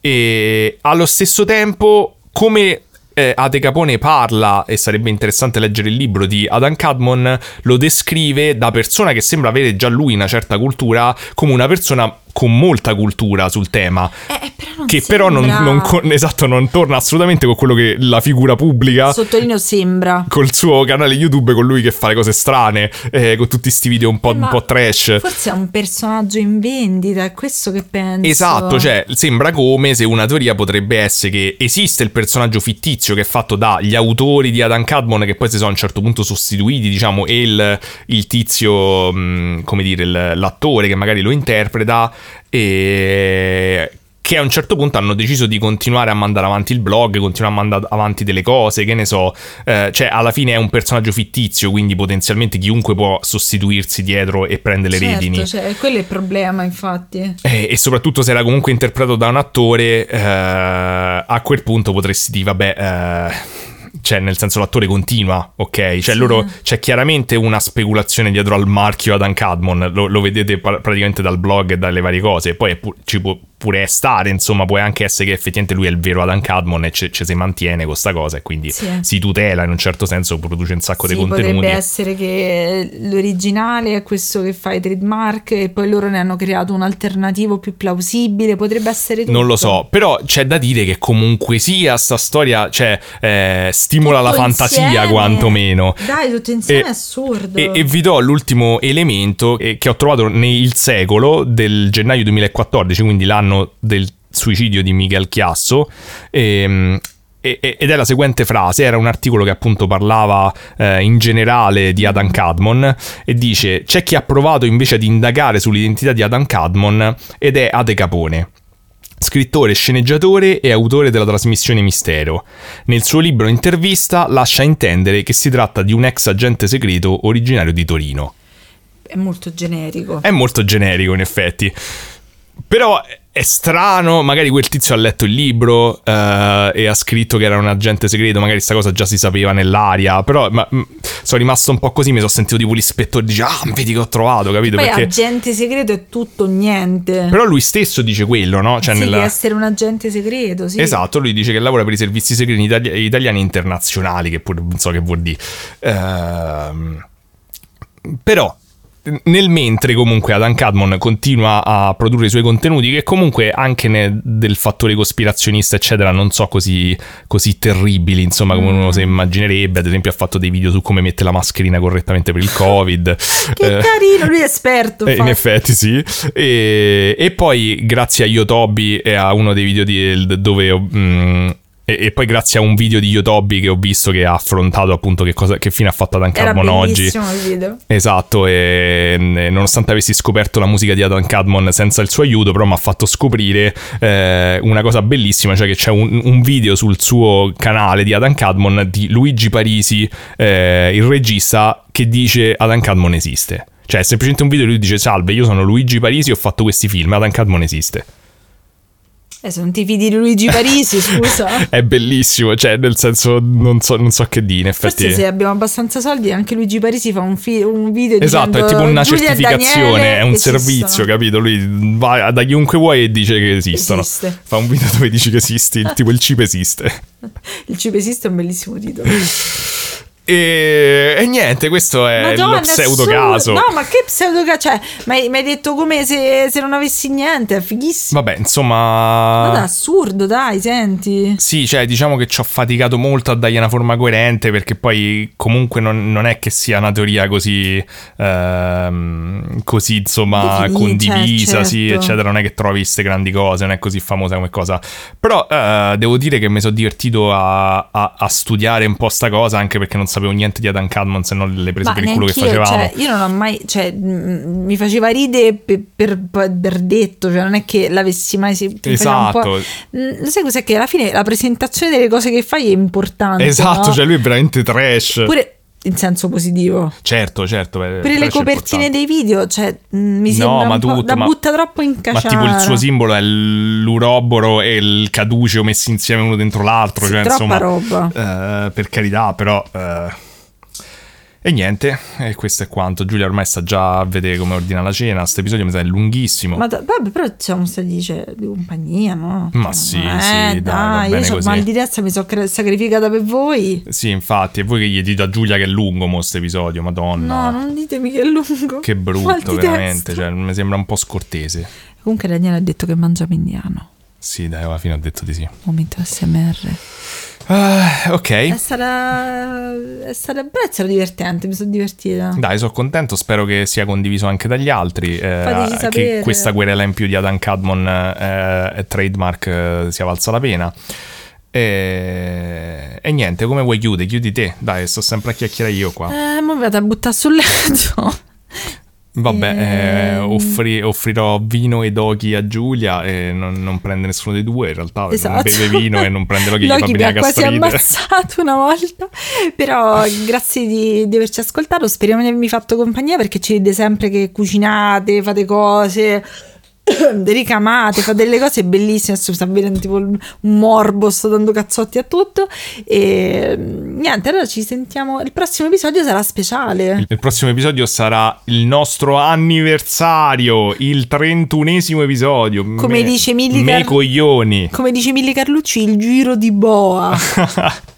E allo stesso tempo, come eh, Ade Capone parla, e sarebbe interessante leggere il libro di Adam Cadmon, lo descrive da persona che sembra avere già lui una certa cultura, come una persona con molta cultura sul tema. Eh, eh, però non Che però non, sembra- non esatto, non torna assolutamente con quello che la figura pubblica. Sottolineo sembra. Col suo canale YouTube, con lui che fa le cose strane, eh, con tutti sti video un po', Eh, un po' trash. Forse è un personaggio in vendita, è questo che penso. Esatto, cioè sembra come se una teoria potrebbe essere che esiste il personaggio fittizio che è fatto dagli autori di Adam Cadmon che poi si sono a un certo punto sostituiti, diciamo, e il, il tizio, mh, come dire, l'attore che magari lo interpreta e che a un certo punto hanno deciso di continuare a mandare avanti il blog, continuare a mandare avanti delle cose, che ne so, eh, cioè alla fine è un personaggio fittizio, quindi potenzialmente chiunque può sostituirsi dietro e prendere le certo, redini. cioè, quello è il problema, infatti. Eh, e soprattutto se era comunque interpretato da un attore, eh, a quel punto potresti dire, vabbè, eh, cioè nel senso l'attore continua, ok? Cioè loro, c'è chiaramente una speculazione dietro al marchio Adam Cadmon, lo, lo vedete pa- praticamente dal blog e dalle varie cose, poi pu- ci può pure stare, insomma, può anche essere che effettivamente lui è il vero Adam Cadmon e ci si mantiene con sta cosa e quindi Sì. si tutela in un certo senso, produce un sacco Sì, di contenuti. potrebbe essere che l'originale è questo che fa i trademark e poi loro ne hanno creato un alternativo più plausibile, potrebbe essere tutto. Non lo so, però c'è da dire che comunque sia sta storia, cioè, eh, stimola la Tutto fantasia insieme. quantomeno. Dai, tutto insieme E- è assurdo. E, e vi do l'ultimo elemento eh, che ho trovato nel secolo del gennaio 2014, quindi l'anno del suicidio di Miguel Chiasso. ehm, ed è la seguente frase, era un articolo che appunto parlava eh, in generale di Adam Cadmon e dice c'è chi ha provato invece ad indagare sull'identità di Adam Cadmon ed è Ade Capone. Scrittore, sceneggiatore e autore della trasmissione Mistero. Nel suo libro intervista lascia intendere che si tratta di un ex agente segreto originario di Torino. È molto generico. È molto generico in effetti. Però è strano, magari quel tizio ha letto il libro eh, e ha scritto che era un agente segreto, magari sta cosa già si sapeva nell'aria, però ma, mh, sono rimasto un po' così, mi sono sentito tipo l'ispettor dice "Ah, vedi che ho trovato", capito? Poi Perché agente segreto è tutto niente. però lui stesso dice quello, no? Cioè sì, nella- di essere un agente segreto, sì. Esatto, lui dice che lavora per i servizi segreti itali- italiani internazionali, che pure non so che vuol dire. Ehm, però, nel mentre comunque Adam Cadmon continua a produrre i suoi contenuti, che comunque anche ne- del fattore cospirazionista, eccetera, non so così, così terribili, insomma, come uno si immaginerebbe. Ad esempio ha fatto dei video su come mette la mascherina correttamente per il Covid. Che Eh, carino, lui è esperto. eh, in effetti sì. E, e poi grazie a Yotobi e a uno dei video di, dove ho, mm, e, e poi grazie a un video di Yotobi che ho visto che ha affrontato appunto che, cosa, che fine ha fatto Adam Cadmon oggi. Esatto, e e nonostante avessi scoperto la musica di Adam Cadmon senza il suo aiuto, però mi ha fatto scoprire eh, una cosa bellissima, cioè che c'è un, un video sul suo canale di Adam Cadmon di Luigi Parisi, eh, il regista, che dice Adam Cadmon esiste. Cioè è semplicemente un video e lui dice salve, io sono Luigi Parisi, ho fatto questi film, Adam Cadmon esiste. Eh, se non ti fidi di Luigi Parisi, scusa. È bellissimo, cioè nel senso non so, non so che dire, in effetti... Forse se abbiamo abbastanza soldi anche Luigi Parisi fa un, fi- un video Esatto, è tipo una "Giulia certificazione, è un esistono". servizio, capito? Lui va da chiunque vuoi e dice che esistono. Esiste. Fa un video dove dici che esisti, il- tipo il chip esiste. Il cibo esiste è un bellissimo titolo. E, e niente, questo è Madonna, lo pseudo caso. No, ma che pseudo caso? Cioè, mi hai detto come se, se non avessi niente, è fighissimo. Vabbè, Ma insomma... è assurdo, dai, senti. Sì, cioè diciamo che ci ho faticato molto a dargli una forma coerente perché poi comunque non, non è che sia una teoria così, ehm, così insomma Definita, condivisa, sì, certo. eccetera, non è che trovi queste grandi cose, non è così famosa come cosa. Però eh, devo dire che mi sono divertito a, a- a studiare un po' sta cosa anche perché non sapevo niente di Adam Cadmon se non le prese Ma per il culo che facevamo. cioè, io non ho mai, cioè, mi faceva ridere per, per, per detto, cioè non è che l'avessi mai po'- Esatto. Mm, Lo sai cos'è che alla fine la presentazione delle cose che fai è importante. Esatto, no? cioè lui è veramente trash. Pure in senso positivo. Certo, certo. beh, Pure le copertine dei video, cioè, mh, mi No, sembra ma un po' tutto, da ma- butta troppo in Ma caciara. tipo il suo simbolo è l'uroboro e il caduceo messi insieme uno dentro l'altro. Sì, cioè, troppa insomma, roba. eh, per carità, però. eh. E niente, e questo è quanto. Giulia ormai sta già a vedere come ordina la cena. Questo episodio mi sa è lunghissimo. Ma da- vabbè, però siamo stati dice, di compagnia, no? Ma Cioè, sì, eh, sì, dai, va io bene so mal di testa, mi sono sacrificata per voi. Sì, infatti, e voi che gli dite a Giulia che è lungo mo questo episodio, madonna. No, non ditemi che è lungo. Che brutto, veramente. Cioè, mi sembra un po' scortese. Comunque Daniele ha detto che mangiamo indiano. Sì, dai, alla fine ho detto di sì. Momento SMR. Ah, ok. Stata... Però è stato divertente, mi sono divertita. Dai, sono contento, spero che sia condiviso anche dagli altri. eh, che questa querela in più di Adam Cadmon eh, e trademark eh, sia valsa la pena. E, e niente, come vuoi chiudere? Chiudi te. Dai, sto sempre a chiacchierare io qua. Eh, mi vado a buttare sul letto. Vabbè, eh, Ehm. offri- offrirò vino e doghi a Giulia e non, non prende nessuno dei due in realtà, Esatto. beve vino e non prende doghi, gli fa Loki mi venire ha la quasi gastrite. ammazzato una volta, però grazie di, di averci ascoltato, speriamo di avermi fatto compagnia perché ci vede sempre che cucinate, fate cose, ricamate, fate delle cose bellissime, sta vedendo tipo un morbo, sto dando cazzotti a tutto e mm, niente, allora ci sentiamo, il prossimo episodio sarà speciale. Il prossimo episodio sarà il nostro anniversario, il trentunesimo episodio. Come Me- dice Milli Car-. Come dice Milli Carlucci, il giro di boa.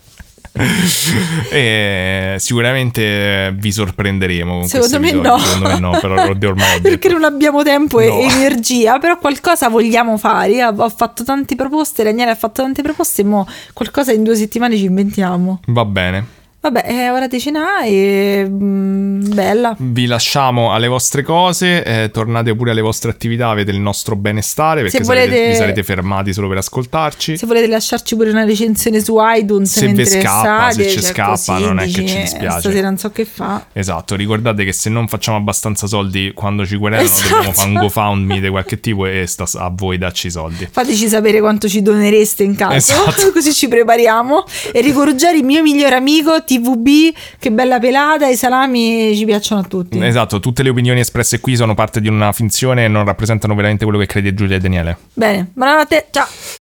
e sicuramente vi sorprenderemo con Secondo me no. Secondo me no, però ormai. Perché non abbiamo tempo e No. energia, però qualcosa vogliamo fare. Io ho fatto tante proposte, Daniele ha fatto tante proposte, mo qualcosa in due settimane ci inventiamo. Va bene. Vabbè, è ora di cena e mm, bella. Vi lasciamo alle vostre cose, eh, tornate pure alle vostre attività, avete il nostro benestare perché Se sarete- volete- vi sarete fermati solo per ascoltarci. Se volete lasciarci pure una recensione su iTunes Se vi scappa, se ci cioè scappa, così, non è che ci "Eh, dispiace." Stasera non so che fa. Esatto, ricordate che se non facciamo abbastanza soldi quando ci querelano Esatto. dobbiamo fare un GoFundMe di qualche tipo e sta a voi darci i soldi. Fateci sapere quanto ci donereste in caso, Esatto. così ci prepariamo. E Rico Ruggeri, mio migliore amico, TVB, che bella pelata, i salami ci piacciono a tutti. Esatto, tutte le opinioni espresse qui sono parte di una finzione e non rappresentano veramente quello che crede Giulia e Daniele. Bene, buonanotte, ciao.